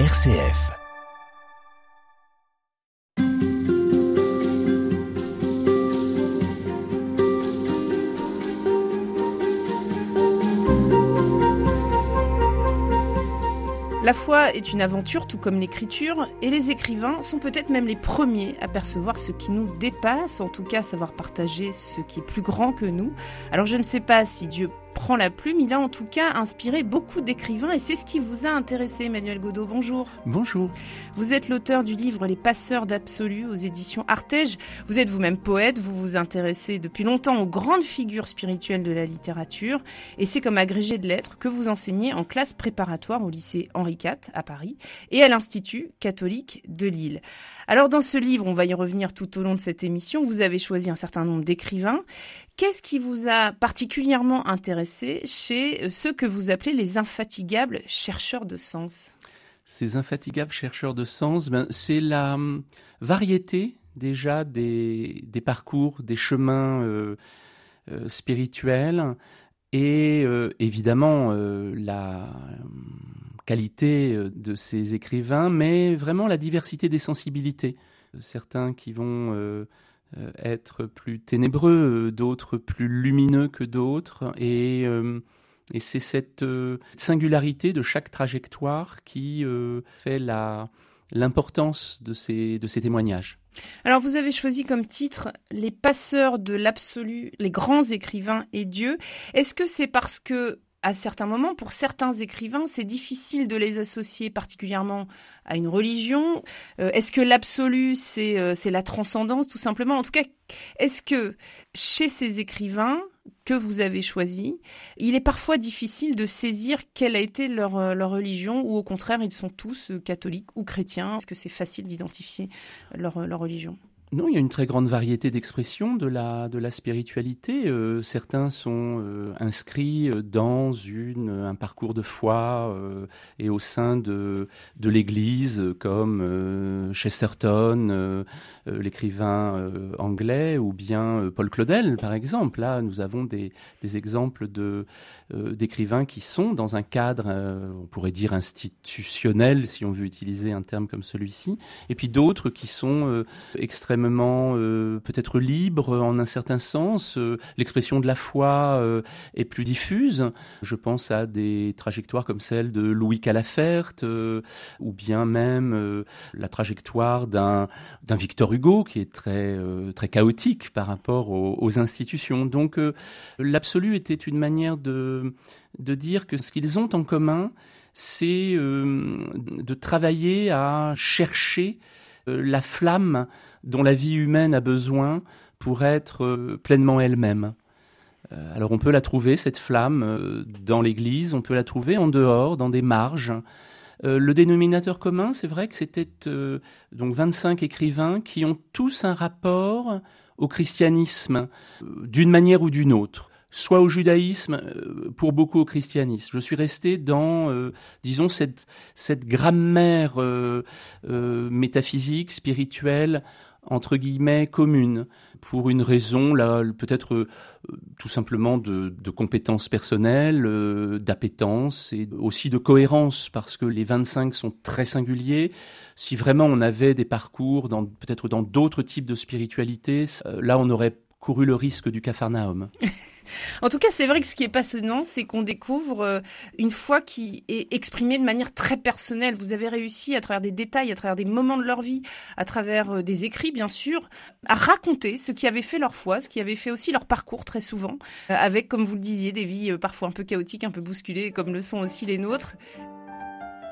RCF. La foi est une aventure tout comme l'écriture, et les écrivains sont peut-être même les premiers à percevoir ce qui nous dépasse, en tout cas savoir partager ce qui est plus grand que nous. Alors je ne sais pas si Dieu prend la plume, il a en tout cas inspiré beaucoup d'écrivains et c'est ce qui vous a intéressé, Emmanuel Godot. Bonjour. Bonjour. Vous êtes l'auteur du livre Les passeurs d'absolu aux éditions Artege. Vous êtes vous-même poète, vous vous intéressez depuis longtemps aux grandes figures spirituelles de la littérature et c'est comme agrégé de lettres que vous enseignez en classe préparatoire au lycée Henri IV à Paris et à l'Institut catholique de Lille. Alors dans ce livre, on va y revenir tout au long de cette émission, vous avez choisi un certain nombre d'écrivains. Qu'est-ce qui vous a particulièrement intéressé chez ceux que vous appelez les infatigables chercheurs de sens? Ces infatigables chercheurs de sens, ben, c'est la hum, variété déjà des, parcours, des chemins euh, euh, spirituels et euh, évidemment la hum, qualité de ces écrivains, mais vraiment la diversité des sensibilités. Certains qui vont euh, être plus ténébreux, d'autres plus lumineux que d'autres. Et, euh, c'est cette euh, singularité de chaque trajectoire qui fait la, l'importance de ces, de ces témoignages. Alors vous avez choisi comme titre Les passeurs de l'absolu, les grands écrivains et Dieu. Est-ce que c'est parce que à certains moments, pour certains écrivains, c'est difficile de les associer particulièrement à une religion. Euh, est-ce que l'absolu, euh, c'est la transcendance, tout simplement? En tout cas, est-ce que chez ces écrivains que vous avez choisis, il est parfois difficile de saisir quelle a été leur, euh, leur religion, ou au contraire, ils sont tous catholiques ou chrétiens? Est-ce que c'est facile d'identifier leur, leur religion? Non, il y a une très grande variété d'expressions de la, de la spiritualité. Euh, certains sont euh, inscrits euh, dans une, un parcours de foi et au sein de, de l'Église, comme Chesterton, l'écrivain anglais, ou bien Paul Claudel, par exemple. Là, nous avons des, des exemples de, d'écrivains qui sont dans un cadre, on pourrait dire institutionnel, si on veut utiliser un terme comme celui-ci, et puis d'autres qui sont extrêmement euh, peut-être libre en un certain sens. Euh, l'expression de la foi euh, est plus diffuse. Je pense à des trajectoires comme celle de Louis Calafert, ou bien même la trajectoire d'un Victor Hugo qui est très très chaotique par rapport aux, institutions. Donc l'absolu était une manière de dire que ce qu'ils ont en commun, c'est de travailler à chercher la flamme dont la vie humaine a besoin pour être euh, pleinement elle-même. Euh, alors on peut la trouver, cette flamme, dans l'Église, on peut la trouver en dehors, dans des marges. le dénominateur commun, c'est vrai que c'était donc 25 écrivains qui ont tous un rapport au christianisme, d'une manière ou d'une autre soit au judaïsme, euh, pour beaucoup au christianisme. Je suis resté dans, euh, disons, cette, cette grammaire euh, métaphysique, spirituelle, entre guillemets, commune, pour une raison, là, peut-être tout simplement de, de compétences personnelles, d'appétence et aussi de cohérence, parce que les 25 sont très singuliers. Si vraiment on avait des parcours peut-être dans d'autres types de spiritualité, là on aurait couru le risque du capharnaüm. En tout cas, c'est vrai que ce qui est passionnant, c'est qu'on découvre euh, une foi qui est exprimée de manière très personnelle. Vous avez réussi, à travers des détails, à travers des moments de leur vie, à travers euh, des écrits, bien sûr, à raconter ce qui avait fait leur foi, ce qui avait fait aussi leur parcours très souvent, euh, avec, comme vous le disiez, des vies parfois un peu chaotiques, un peu bousculées, comme le sont aussi les nôtres.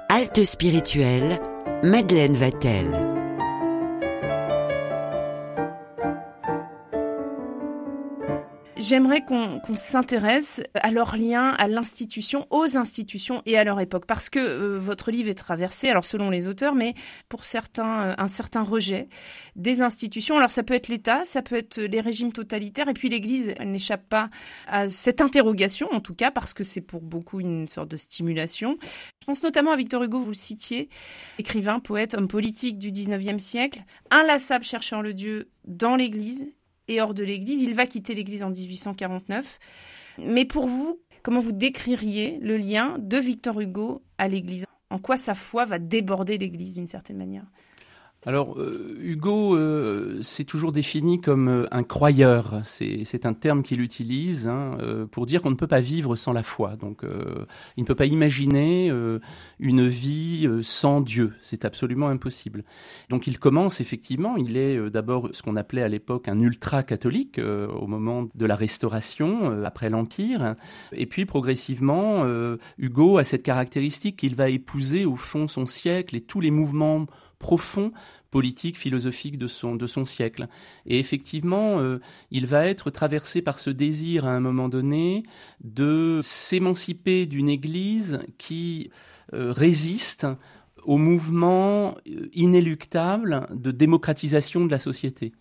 Halte spirituelle, Madeleine Vatel. J'aimerais qu'on s'intéresse à leur lien à l'institution, aux institutions et à leur époque, parce que euh, votre livre est traversé, alors selon les auteurs, mais pour certains, euh, un certain rejet des institutions. Alors ça peut être l'État, ça peut être les régimes totalitaires, et puis l'Église, elle n'échappe pas à cette interrogation, en tout cas, parce que c'est pour beaucoup une sorte de stimulation. Je pense notamment à Victor Hugo, vous le citiez, écrivain, poète, homme politique du 19e siècle, inlassable cherchant le Dieu dans l'Église et hors de l'Église. Il va quitter l'Église en 1849. Mais pour vous, comment vous décririez le lien de Victor Hugo à l'Église? En quoi sa foi va déborder l'Église d'une certaine manière? Alors, euh, Hugo euh, s'est toujours défini comme euh, un croyeur. C'est un terme qu'il utilise hein, pour dire qu'on ne peut pas vivre sans la foi. Donc, il ne peut pas imaginer une vie sans Dieu. C'est absolument impossible. Donc, il commence effectivement. Il est d'abord ce qu'on appelait à l'époque un ultra-catholique au moment de la Restauration, après l'Empire. Et puis, progressivement, Hugo a cette caractéristique qu'il va épouser au fond son siècle et tous les mouvements profond politique, philosophique de son, siècle. Et effectivement, euh, il va être traversé par ce désir à un moment donné de s'émanciper d'une Église qui euh, résiste au mouvement euh, inéluctable de démocratisation de la société.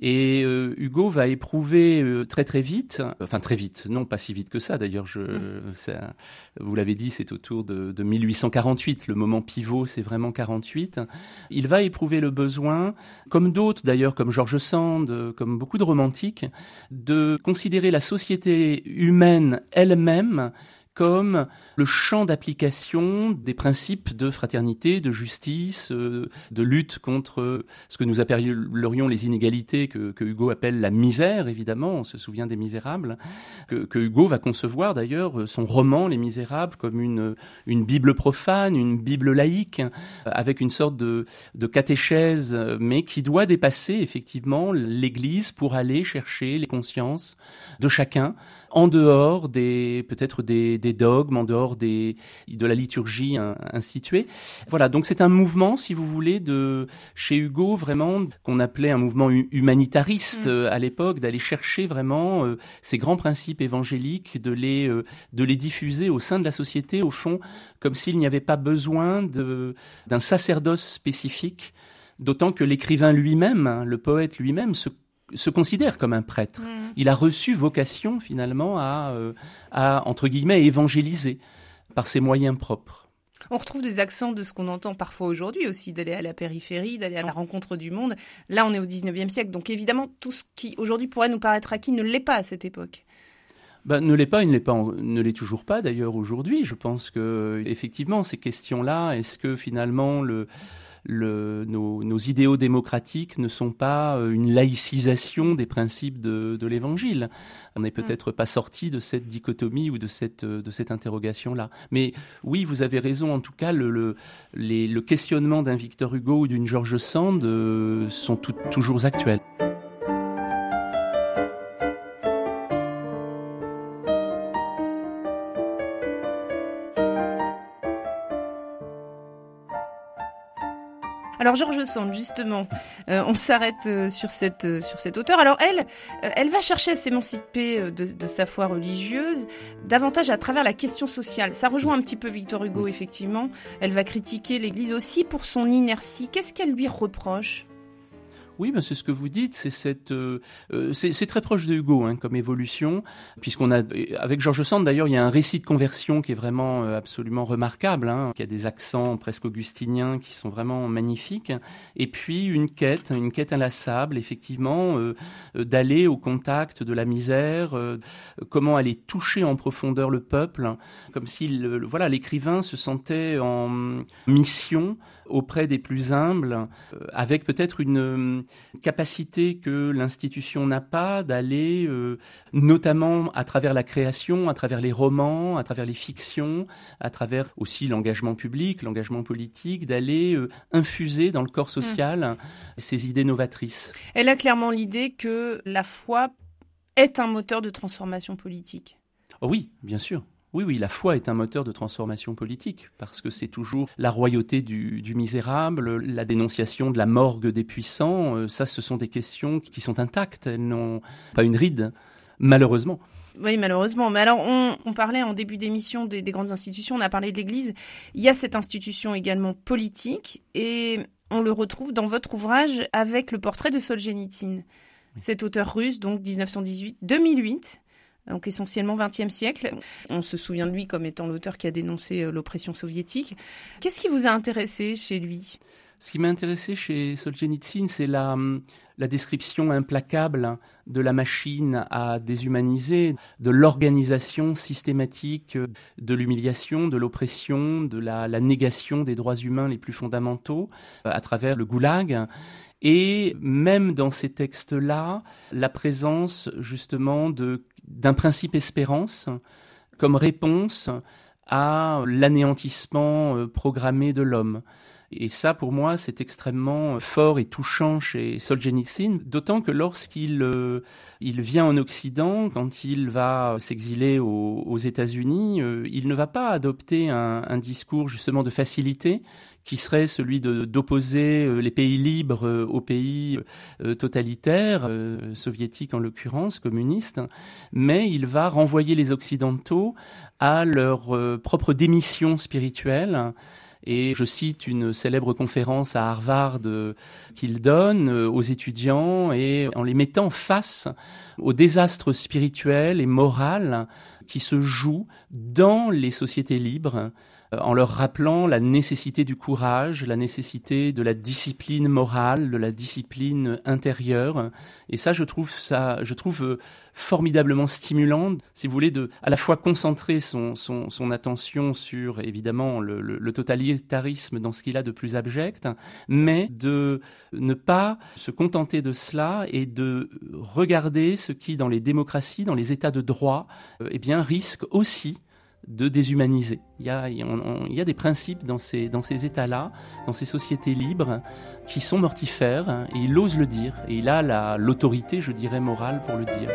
Et euh, Hugo va éprouver euh, très très vite, enfin très vite, non pas si vite que ça d'ailleurs, je, ça, vous l'avez dit, c'est autour de, de 1848, le moment pivot c'est vraiment 48. Il va éprouver le besoin, comme d'autres d'ailleurs, comme George Sand, comme beaucoup de romantiques, de considérer la société humaine elle-même comme le champ d'application des principes de fraternité, de justice, euh, de lutte contre ce que nous appellerions les inégalités, que, Hugo appelle la misère, évidemment, on se souvient des Misérables, que, Hugo va concevoir d'ailleurs son roman Les Misérables comme une, une Bible profane, une Bible laïque, avec une sorte de, de catéchèse, mais qui doit dépasser effectivement l'Église pour aller chercher les consciences de chacun en dehors des peut-être des, des, dogmes, en dehors des, de la liturgie instituée. Voilà, donc c'est un mouvement, si vous voulez, de chez Hugo vraiment qu'on appelait un mouvement humanitariste mm. euh, à l'époque, d'aller chercher vraiment euh, ces grands principes évangéliques, de les euh, de les diffuser au sein de la société, au fond, comme s'il n'y avait pas besoin de d'un sacerdoce spécifique. D'autant que l'écrivain lui-même, hein, le poète lui-même, se se considère comme un prêtre. Mm. Il a reçu vocation finalement à, euh, à, entre guillemets, évangéliser par ses moyens propres. On retrouve des accents de ce qu'on entend parfois aujourd'hui aussi, d'aller à la périphérie, d'aller à la rencontre du monde. Là, on est au 19e siècle, donc évidemment, tout ce qui aujourd'hui pourrait nous paraître acquis ne l'est pas à cette époque. Ben, ne l'est pas, il ne l'est pas, ne l'est toujours pas d'ailleurs aujourd'hui. Je pense que effectivement ces questions-là, est-ce que finalement le le, nos, nos, idéaux démocratiques ne sont pas euh, une laïcisation des principes de, de l'Évangile. On n'est mm. peut-être pas sorti de cette dichotomie ou de cette, de cette interrogation-là. Mais oui, vous avez raison. En tout cas, le, le, les, le questionnement d'un Victor Hugo ou d'une George Sand euh, sont toujours actuels. Alors Georges Sand, justement, euh, on s'arrête euh, sur cette euh, sur cette auteure. Alors elle, elle va chercher à s'émanciper de, de, sa foi religieuse davantage à travers la question sociale. Ça rejoint un petit peu Victor Hugo, effectivement. Elle va critiquer l'Église aussi pour son inertie. Qu'est-ce qu'elle lui reproche? Oui, ben c'est ce que vous dites. C'est cette, euh, euh, c'est très proche de Hugo hein, comme évolution, puisqu'on a avec Georges Sand d'ailleurs, il y a un récit de conversion qui est vraiment euh, absolument remarquable, hein, qui a des accents presque augustiniens qui sont vraiment magnifiques, et puis une quête, une quête inlassable, effectivement, d'aller au contact de la misère, comment aller toucher en profondeur le peuple, comme si voilà l'écrivain se sentait en mission auprès des plus humbles, avec peut-être une capacité que l'institution n'a pas d'aller, euh, notamment à travers la création, à travers les romans, à travers les fictions, à travers aussi l'engagement public, l'engagement politique, d'aller euh, infuser dans le corps social mmh. ces idées novatrices. Elle a clairement l'idée que la foi est un moteur de transformation politique. Oh oui, bien sûr. Oui, oui, la foi est un moteur de transformation politique, parce que c'est toujours la royauté du, misérable, la dénonciation de la morgue des puissants, euh, ça ce sont des questions qui sont intactes, elles n'ont pas une ride, malheureusement. Oui, malheureusement. Mais alors, on, parlait en début d'émission des, des, grandes institutions, on a parlé de l'Église. Il y a cette institution également politique, et on le retrouve dans votre ouvrage avec le portrait de Solzhenitsyn. Cet auteur russe, donc 1918-2008, donc essentiellement XXe siècle. On se souvient de lui comme étant l'auteur qui a dénoncé euh, l'oppression soviétique. Qu'est-ce qui vous a intéressé chez lui? Ce qui m'a intéressé chez Solzhenitsyn, c'est la, la description implacable de la machine à déshumaniser, de l'organisation systématique de l'humiliation, de l'oppression, de la, négation des droits humains les plus fondamentaux euh, à travers le goulag. Et même dans ces textes-là, la présence justement d'un principe espérance comme réponse à l'anéantissement euh, programmé de l'homme. Et ça, pour moi, c'est extrêmement fort et touchant chez Solzhenitsyn, d'autant que lorsqu'il euh, il vient en Occident, quand il va s'exiler aux, États-Unis, euh, il ne va pas adopter un, discours justement de facilité qui serait celui d'opposer euh, les pays libres aux pays totalitaires, soviétiques en l'occurrence, communistes, mais il va renvoyer les Occidentaux à leur propre démission spirituelle et je cite une célèbre conférence à Harvard euh, qu'il donne euh, aux étudiants et en les mettant face au désastre spirituel et moral qui se joue dans les sociétés libres en leur rappelant la nécessité du courage, la nécessité de la discipline morale, de la discipline intérieure. Et ça, je trouve ça, je trouve euh, formidablement stimulant, si vous voulez, de à la fois concentrer son, son, son attention sur évidemment le, le, totalitarisme dans ce qu'il a de plus abject, mais de ne pas se contenter de cela et de regarder ce qui, dans les démocraties, dans les États de droit, euh, eh bien, risque aussi de déshumaniser. Il y a, des principes dans ces, dans ces États-là, dans ces sociétés libres, qui sont mortifères, et il ose le dire, et il a l'autorité, je dirais, morale pour le dire.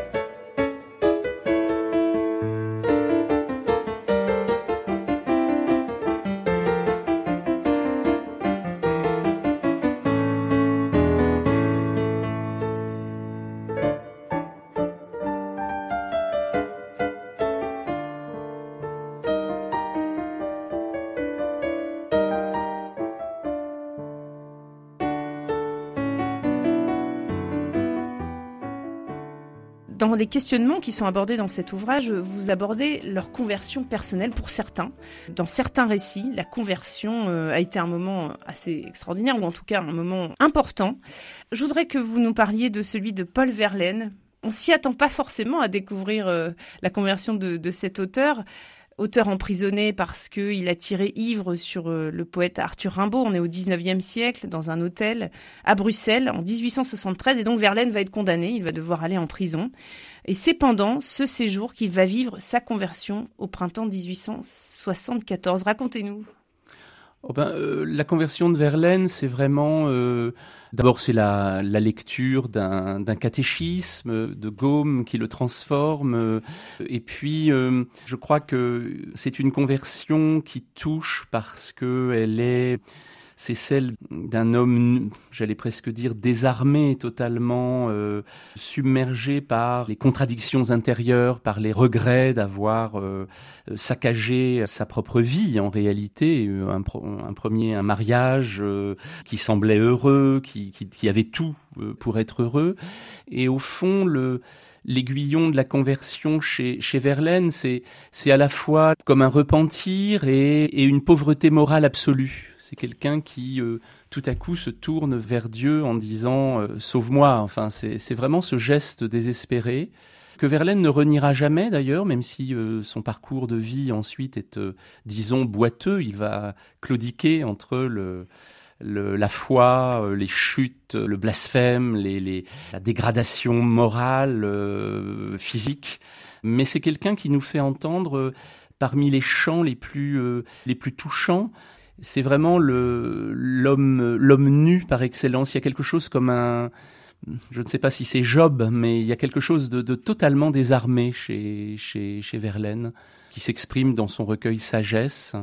Questionnements qui sont abordés dans cet ouvrage, vous abordez leur conversion personnelle pour certains. Dans certains récits, la conversion euh, a été un moment assez extraordinaire, ou en tout cas un moment important. Je voudrais que vous nous parliez de celui de Paul Verlaine. On s'y attend pas forcément à découvrir euh, la conversion de, de cet auteur auteur emprisonné parce qu'il a tiré ivre sur euh, le poète Arthur Rimbaud. On est au 19e siècle, dans un hôtel à Bruxelles, en 1873. Et donc Verlaine va être condamné, il va devoir aller en prison. Et c'est pendant ce séjour qu'il va vivre sa conversion au printemps 1874. Racontez-nous. Oh ben, euh, la conversion de Verlaine, c'est vraiment... Euh, d'abord, c'est la, la, lecture d'un catéchisme de Gaume qui le transforme. Euh, et puis, je crois que c'est une conversion qui touche parce que elle est c'est celle d'un homme, j'allais presque dire, désarmé, totalement euh, submergé par les contradictions intérieures, par les regrets d'avoir euh, saccagé sa propre vie en réalité. Un, un premier, un mariage euh, qui semblait heureux, qui, qui, qui avait tout pour être heureux. Et au fond, le l'aiguillon de la conversion chez, chez Verlaine, c'est, c'est à la fois comme un repentir et, et une pauvreté morale absolue. C'est quelqu'un qui euh, tout à coup se tourne vers Dieu en disant euh, sauve-moi. Enfin, c'est, c'est vraiment ce geste désespéré que Verlaine ne reniera jamais d'ailleurs, même si euh, son parcours de vie ensuite est, disons, boiteux. Il va claudiquer entre le la foi, euh, les chutes, le blasphème, les, la dégradation morale, euh, physique. Mais c'est quelqu'un qui nous fait entendre euh, parmi les chants les plus, les plus touchants. C'est vraiment le, l'homme, l'homme nu par excellence. Il y a quelque chose comme un, je ne sais pas si c'est Job, mais il y a quelque chose de, de totalement désarmé chez, chez, chez Verlaine, qui s'exprime dans son recueil Sagesse.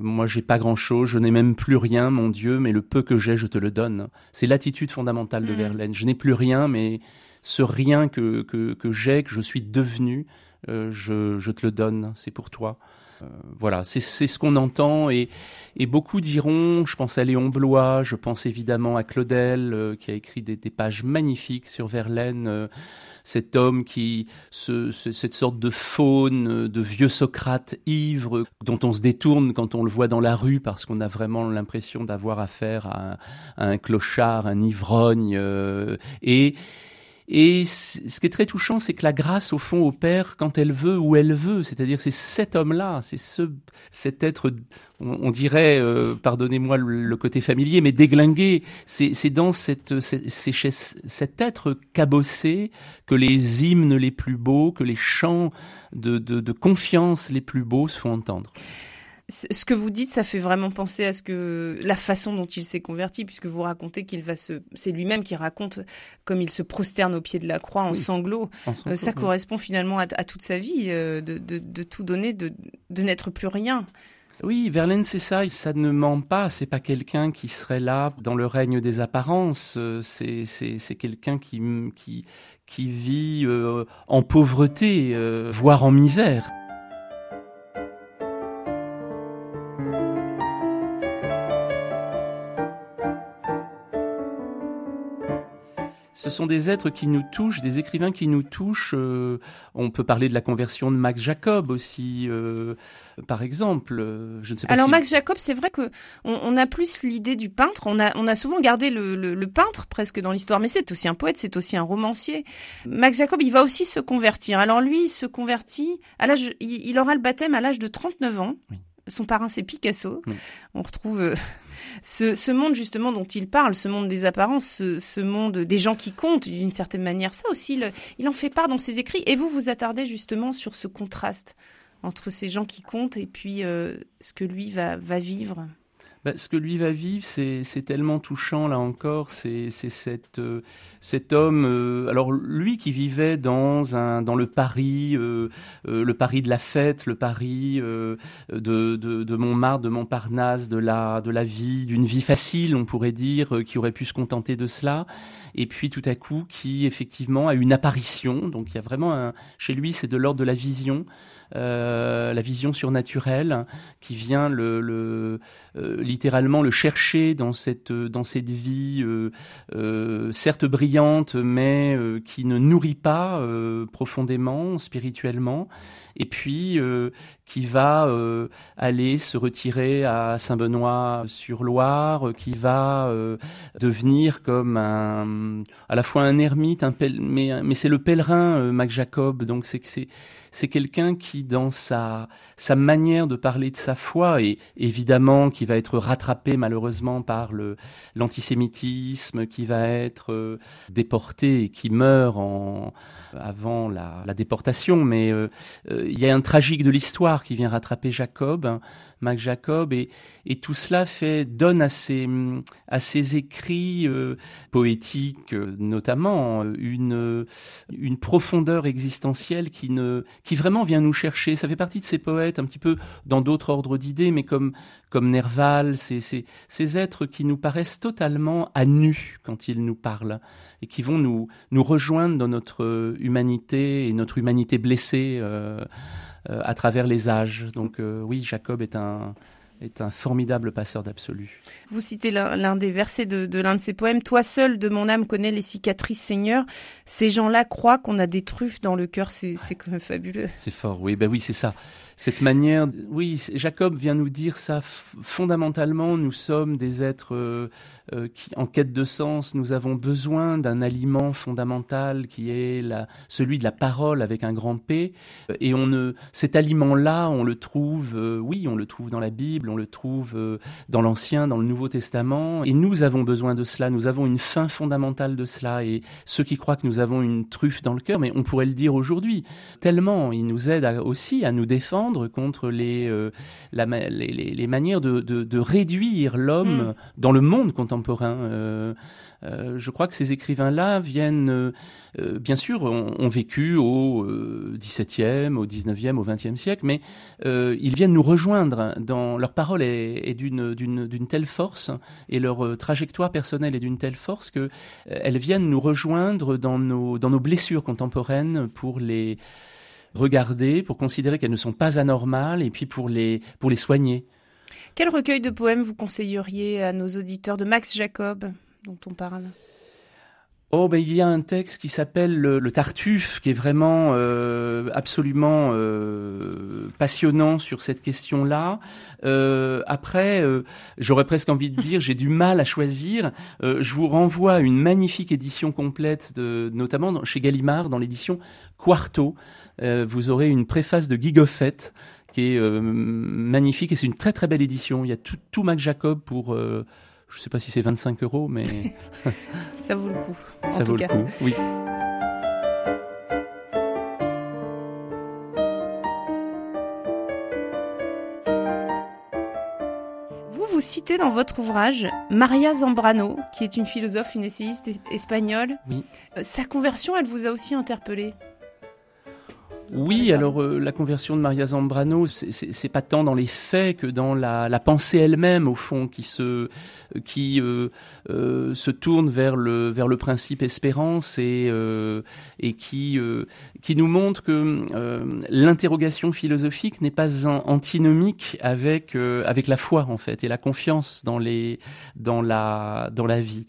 Moi, j'ai pas grand-chose, je n'ai même plus rien, mon Dieu, mais le peu que j'ai, je te le donne. C'est l'attitude fondamentale de mm. Verlaine. Je n'ai plus rien, mais ce rien que, que, que j'ai, que je suis devenu, euh, je, je te le donne, c'est pour toi. Euh, voilà, c'est ce qu'on entend et, et beaucoup diront, je pense à Léon Blois, je pense évidemment à Claudel, euh, qui a écrit des, des, pages magnifiques sur Verlaine, euh, cet homme qui, ce, cette sorte de faune, euh, de vieux Socrate ivre, dont on se détourne quand on le voit dans la rue, parce qu'on a vraiment l'impression d'avoir affaire à, à, un clochard, un ivrogne, et et ce qui est très touchant, c'est que la grâce, au fond, opère quand elle veut, où elle veut. C'est-à-dire, c'est cet homme-là, c'est ce, cet être, on, dirait, euh, pardonnez-moi le, côté familier, mais déglingué. C'est dans cette, cet être cabossé que les hymnes les plus beaux, que les chants de, de, de confiance les plus beaux se font entendre ce que vous dites, ça fait vraiment penser à ce que la façon dont il s'est converti, puisque vous racontez qu'il va se, c'est lui-même qui raconte comme il se prosterne au pied de la croix en sanglots. Euh, ça correspond finalement à, toute sa vie, euh, de, tout donner, de, n'être plus rien. Oui, Verlaine, c'est ça, ça ne ment pas, c'est pas quelqu'un qui serait là dans le règne des apparences, euh, c'est, c'est, quelqu'un qui, qui, qui vit en pauvreté, voire en misère. Ce sont des êtres qui nous touchent, des écrivains qui nous touchent. Euh, on peut parler de la conversion de Max Jacob aussi, euh, par exemple. Euh, je ne sais pas Alors Max Jacob, c'est vrai que on, a plus l'idée du peintre. On a, on a souvent gardé le, peintre presque dans l'histoire, mais c'est aussi un poète, c'est aussi un romancier. Max Jacob, il va aussi se convertir. Alors lui, il se convertit à l'âge, il, aura le baptême à l'âge de 39 ans. Son parrain, c'est Picasso. On retrouve ce, monde justement dont il parle, ce monde des apparences, ce, monde des gens qui comptent d'une certaine manière, ça aussi, il en fait part dans ses écrits. Et vous vous attardez justement sur ce contraste entre ces gens qui comptent et puis euh, ce que lui va vivre. Bah, ce que lui va vivre, c'est tellement touchant là encore. C'est euh, cet homme. Euh, alors lui qui vivait dans un dans le Paris, euh, le Paris de la fête, le Paris de, Montmartre, de Montparnasse, de la de la vie, d'une vie facile, on pourrait dire, qui aurait pu se contenter de cela. Et puis tout à coup, qui effectivement a une apparition. Donc il y a vraiment un, chez lui, c'est de l'ordre de la vision. Euh, la vision surnaturelle qui vient le, le euh, littéralement le chercher dans cette dans cette vie euh, certes brillante mais qui ne nourrit pas profondément spirituellement et puis qui va aller se retirer à Saint-Benoît-sur-Loire, qui va devenir comme un, à la fois un ermite, un mais, mais c'est le pèlerin Mac Jacob, donc c'est que c'est c'est quelqu'un qui, dans sa, sa manière de parler de sa foi, et évidemment qui va être rattrapé malheureusement par le, l'antisémitisme, qui va être euh, déporté et qui meurt en, avant la, la déportation, mais euh, euh, il y a un tragique de l'histoire qui vient rattraper Jacob, Mac Jacob, et, et tout cela fait donne à ses, à ses écrits euh, poétiques notamment une, une profondeur existentielle qui, ne, qui vraiment vient nous chercher. Ça fait partie de ces poètes un petit peu dans d'autres ordres d'idées, mais comme, comme Nerval, ces, ces, ces êtres qui nous paraissent totalement à nu quand ils nous parlent et qui vont nous, nous rejoindre dans notre humanité et notre humanité blessée euh, euh, à travers les âges. Donc euh, oui, Jacob est un, est un formidable passeur d'absolu. Vous citez l'un des versets de, l'un de ses poèmes. Toi seul de mon âme connais les cicatrices, Seigneur. Ces gens-là croient qu'on a des truffes dans le cœur. C'est quand même fabuleux. C'est fort, oui. Ben oui, c'est ça. Cette manière, oui, Jacob vient nous dire ça. Fondamentalement, nous sommes des êtres euh, qui, en quête de sens, nous avons besoin d'un aliment fondamental qui est la, celui de la parole avec un grand P. Euh, et on ne, cet aliment-là, on le trouve, euh, oui, on le trouve dans la Bible, on le trouve dans l'Ancien, dans le Nouveau Testament. Et nous avons besoin de cela. Nous avons une fin fondamentale de cela. Et ceux qui croient que nous avons une truffe dans le cœur, mais on pourrait le dire aujourd'hui, tellement il nous aide aussi à nous défendre contre les, la, les, les, manières de, de, de réduire l'homme mm. dans le monde contemporain euh, euh, je crois que ces écrivains-là viennent, euh, bien sûr, ont, vécu au XVIIe, au XIXe, au XXe siècle, mais ils viennent nous rejoindre. Dans leur parole est, d'une telle force et leur trajectoire personnelle est d'une telle force que elles viennent nous rejoindre dans nos dans nos blessures contemporaines pour les regarder, pour considérer qu'elles ne sont pas anormales et puis pour les pour les soigner. Quel recueil de poèmes vous conseilleriez à nos auditeurs de Max Jacob, on parle Oh ben il y a un texte qui s'appelle le, Tartuffe qui est vraiment euh, absolument euh, passionnant sur cette question-là. Euh, après, j'aurais presque envie de dire, j'ai du mal à choisir. je vous renvoie à une magnifique édition complète, de, notamment chez Gallimard dans l'édition Quarto. vous aurez une préface de Guy Goffet qui est magnifique et c'est une très très belle édition. Il y a tout, tout Mac Jacob pour je ne sais pas si c'est 25 euros, mais ça vaut le coup. Ça vaut le coup, oui. Vous vous citez dans votre ouvrage Maria Zambrano, qui est une philosophe, une essayiste espagnole. Oui. Euh, sa conversion, elle vous a aussi interpellé oui, alors euh, la conversion de Maria Zambrano, c'est pas tant dans les faits que dans la, la pensée elle-même, au fond, qui se qui euh, euh, se tourne vers le vers le principe espérance et euh, et qui qui nous montre que l'interrogation philosophique n'est pas antinomique avec avec la foi en fait et la confiance dans les dans la dans la vie.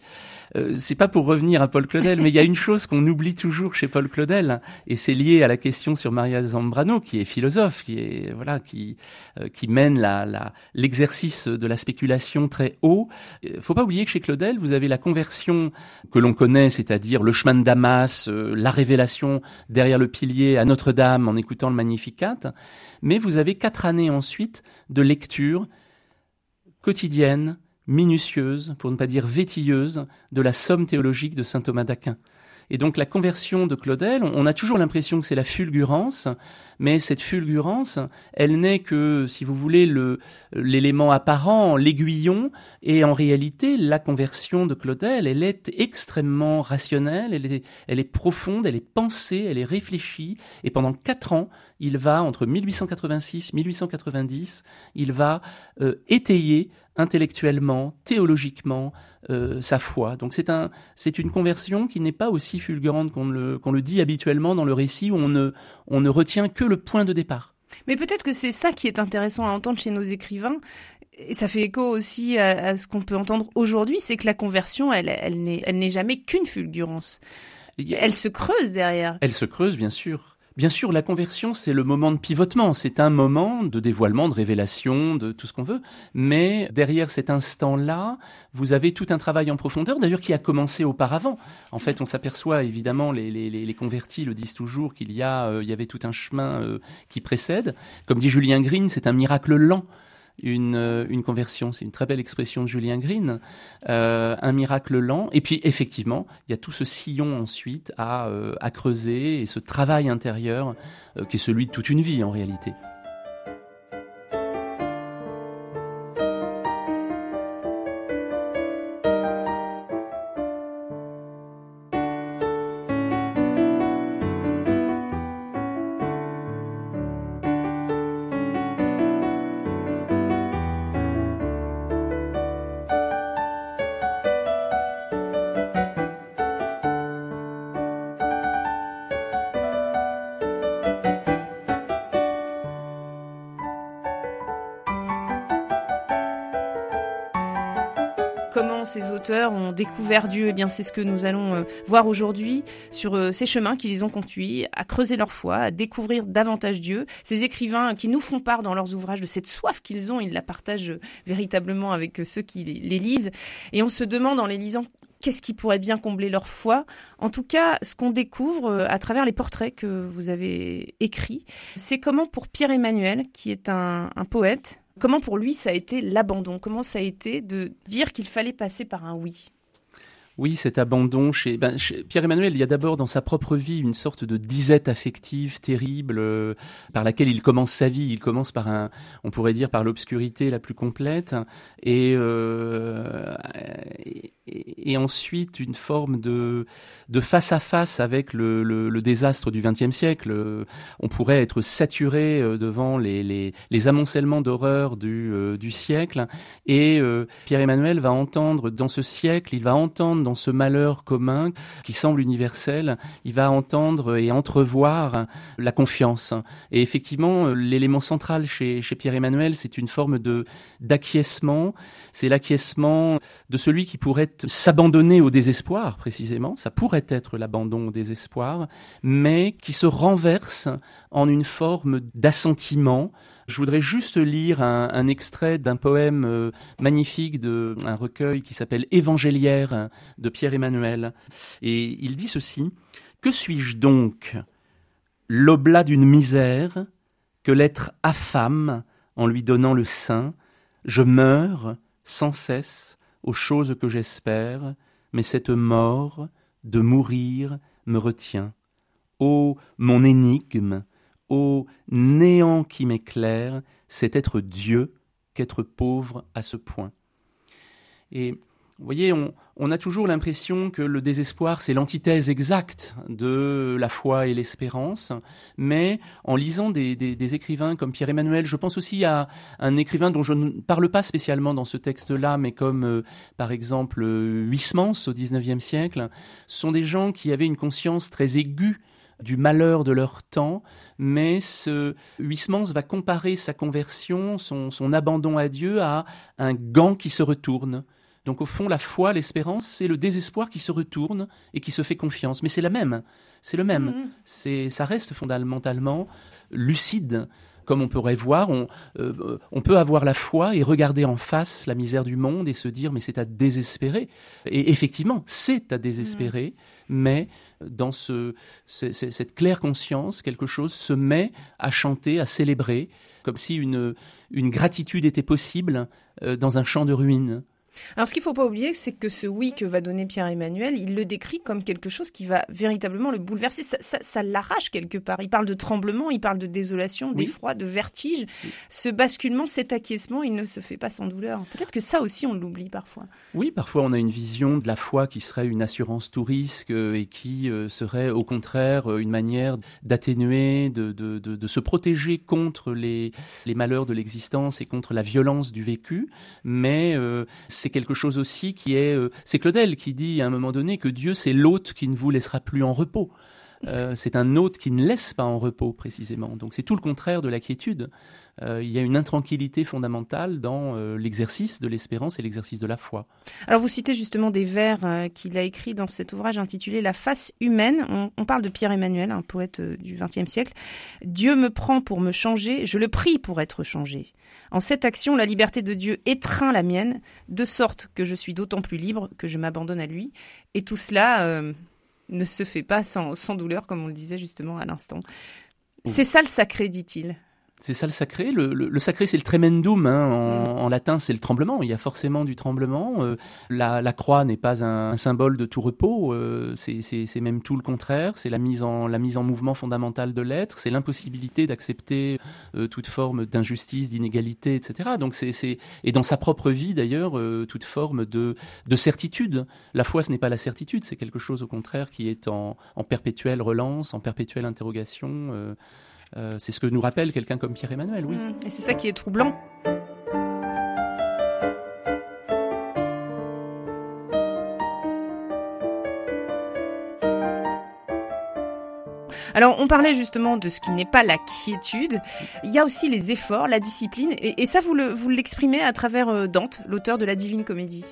Euh, c'est pas pour revenir à Paul Claudel, mais il y a une chose qu'on oublie toujours chez Paul Claudel, et c'est lié à la question sur Maria Zambrano, qui est philosophe, qui est voilà, qui euh, qui mène l'exercice de la spéculation très haut. Euh, faut pas oublier que chez Claudel, vous avez la conversion que l'on connaît, c'est-à-dire le chemin de Damas, la révélation derrière le pilier à Notre-Dame en écoutant le Magnificat, mais vous avez quatre années ensuite de lecture quotidienne minutieuse, pour ne pas dire vétilleuse, de la somme théologique de saint Thomas d'Aquin. Et donc la conversion de Claudel, on a toujours l'impression que c'est la fulgurance, mais cette fulgurance, elle n'est que, si vous voulez, le l'élément apparent, l'aiguillon, et en réalité, la conversion de Claudel, elle est extrêmement rationnelle, elle est, elle est profonde, elle est pensée, elle est réfléchie, et pendant quatre ans, il va, entre 1886 1890, il va euh, étayer intellectuellement, théologiquement, euh, sa foi. Donc c'est un, c'est une conversion qui n'est pas aussi fulgurante qu'on le, qu'on le dit habituellement dans le récit où on ne, on ne retient que le point de départ. Mais peut-être que c'est ça qui est intéressant à entendre chez nos écrivains. Et ça fait écho aussi à, ce qu'on peut entendre aujourd'hui, c'est que la conversion, elle, elle n'est, elle n'est jamais qu'une fulgurance. Elle se creuse derrière. Elle se creuse, bien sûr. Bien sûr, la conversion, c'est le moment de pivotement, c'est un moment de dévoilement, de révélation, de tout ce qu'on veut, mais derrière cet instant-là, vous avez tout un travail en profondeur, d'ailleurs qui a commencé auparavant. En fait, on s'aperçoit, évidemment, les, les, les, convertis le disent toujours, qu'il y, a, euh, il y avait tout un chemin euh, qui précède. Comme dit Julien Green, c'est un miracle lent une, euh, une conversion. C'est une très belle expression de Julien Green. Euh, un miracle lent. Et puis, effectivement, il y a tout ce sillon ensuite à, euh, à creuser et ce travail intérieur qui est celui de toute une vie en réalité. Découvert Dieu, eh bien c'est ce que nous allons euh, voir aujourd'hui sur euh, ces chemins qui les ont conduits à creuser leur foi, à découvrir davantage Dieu. Ces écrivains qui nous font part dans leurs ouvrages de cette soif qu'ils ont, ils la partagent véritablement avec ceux qui les lisent. Et on se demande en les lisant qu'est-ce qui pourrait bien combler leur foi? En tout cas, ce qu'on découvre euh, à travers les portraits que vous avez écrits, c'est comment pour Pierre-Emmanuel, qui est un poète, Comment pour lui ça a été l'abandon? Comment ça a été de dire qu'il fallait passer par un oui? Oui, cet abandon chez, ben, Pierre-Emmanuel, il y a d'abord dans sa propre vie une sorte de disette affective terrible euh, par laquelle il commence sa vie. Il commence par un, on pourrait dire par l'obscurité la plus complète, et, euh, et, ensuite une forme de, face à face avec le, désastre du XXe siècle. On pourrait être saturé euh, devant les, amoncellements d'horreur du, du siècle, et Pierre-Emmanuel va entendre dans ce siècle, il va entendre dans ce malheur commun qui semble universel, il va entendre et entrevoir la confiance. Et effectivement, l'élément central chez, Pierre-Emmanuel, c'est une forme d'acquiescement. C'est l'acquiescement de celui qui pourrait s'abandonner au désespoir, précisément. Ça pourrait être l'abandon au désespoir, mais qui se renverse en une forme d'assentiment. Je voudrais juste lire un, extrait d'un poème euh, magnifique de un recueil qui s'appelle Évangéliaire de Pierre Emmanuel. Et il dit ceci Que suis-je donc? L'oblat d'une misère que l'être affame en lui donnant le sein. Je meurs sans cesse aux choses que j'espère, mais cette mort de mourir me retient. Ô mon énigme, ô néant qui m'éclaire, c'est être Dieu qu'être pauvre à ce point. Et vous voyez, on, a toujours l'impression que le désespoir, c'est l'antithèse exacte de la foi et l'espérance, mais en lisant des, écrivains comme Pierre-Emmanuel, je pense aussi à un écrivain dont je ne parle pas spécialement dans ce texte-là, mais comme euh, par exemple euh, Huysmans au XIXe siècle, sont des gens qui avaient une conscience très aiguë du malheur de leur temps, mais ce va comparer sa conversion, son abandon à Dieu, à un gant qui se retourne. Donc au fond, la foi, l'espérance, c'est le désespoir qui se retourne et qui se fait confiance. Mais c'est la même, c'est le même. Mm-hmm. C'est, ça reste fondamentalement lucide. Comme on pourrait voir, on, euh, on peut avoir la foi et regarder en face la misère du monde et se dire mais c'est à désespérer. Et effectivement, c'est à désespérer, mm-hmm. mais dans ce, cette claire conscience, quelque chose se met à chanter, à célébrer, comme si une, une gratitude était possible euh, dans un champ de ruines. Alors, ce qu'il ne faut pas oublier, c'est que ce oui que va donner Pierre-Emmanuel, il le décrit comme quelque chose qui va véritablement le bouleverser. Ça, l'arrache quelque part. Il parle de tremblement, il parle de désolation, d'effroi, de vertige. Ce basculement, cet acquiescement, il ne se fait pas sans douleur. Peut-être que ça aussi, on l'oublie parfois. Oui, parfois, on a une vision de la foi qui serait une assurance tout risque euh, et qui euh, serait au contraire euh, une manière d'atténuer, de, de, de, se protéger contre les, les malheurs de l'existence et contre la violence du vécu. Mais c'est quelque chose aussi qui est... Euh, c'est Claudel qui dit à un moment donné que Dieu, c'est l'hôte qui ne vous laissera plus en repos. Euh, c'est un hôte qui ne laisse pas en repos précisément. Donc c'est tout le contraire de la quiétude. Euh, il y a une intranquillité fondamentale dans l'exercice de l'espérance et l'exercice de la foi. Alors vous citez justement des vers qu'il a écrits dans cet ouvrage intitulé La face humaine. On, on parle de Pierre Emmanuel, un poète du XXe siècle. Dieu me prend pour me changer, je le prie pour être changé. En cette action, la liberté de Dieu étreint la mienne, de sorte que je suis d'autant plus libre que je m'abandonne à lui. Et tout cela euh, ne se fait pas sans, sans, douleur, comme on le disait justement à l'instant. C'est ça le sacré, dit-il. C'est ça le sacré. Le, sacré, c'est le tremendum. Hein. En, latin, c'est le tremblement. Il y a forcément du tremblement. Euh, la, croix n'est pas un, symbole de tout repos. Euh, c'est même tout le contraire. C'est la mise en la mise en mouvement fondamentale de l'être. C'est l'impossibilité d'accepter euh, toute forme d'injustice, d'inégalité, etc. Donc c'est et dans sa propre vie d'ailleurs toute forme de de certitude. La foi, ce n'est pas la certitude. C'est quelque chose au contraire qui est en, en perpétuelle relance, en perpétuelle interrogation. Euh, c'est ce que nous rappelle quelqu'un comme Pierre-Emmanuel, oui. Mmh. Et c'est ça qui est troublant. Alors, on parlait justement de ce qui n'est pas la quiétude. Il y a aussi les efforts, la discipline. Et, ça, vous l'exprimez à travers euh, Dante, l'auteur de la Divine Comédie.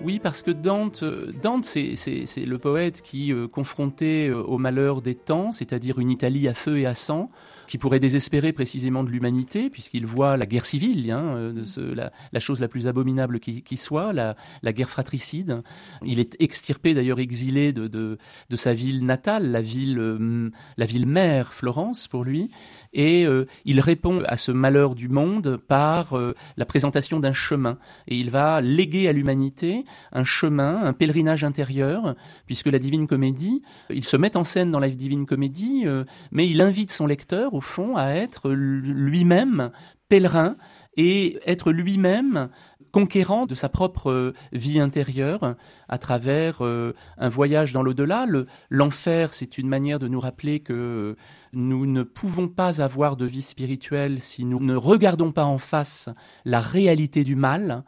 Oui, parce que Dante, euh, Dante c'est, le poète qui, euh, confronté euh, au malheur des temps, c'est-à-dire une Italie à feu et à sang, qui pourrait désespérer précisément de l'humanité, puisqu'il voit la guerre civile, hein, de ce, la, chose la plus abominable qui, soit, la, la, guerre fratricide. Il est extirpé, d'ailleurs exilé de, de, de, sa ville natale, la ville, la ville mère, Florence, pour lui, et il répond à ce malheur du monde par la présentation d'un chemin, et il va léguer à l'humanité un chemin, un pèlerinage intérieur, puisque la Divine Comédie, il se met en scène dans la Divine Comédie, euh, mais il invite son lecteur, au fond, à être lui-même pèlerin et être lui-même conquérant de sa propre euh, vie intérieure à travers euh, un voyage dans l'au-delà. L'enfer, c'est une manière de nous rappeler que nous ne pouvons pas avoir de vie spirituelle si nous ne regardons pas en face la réalité du mal,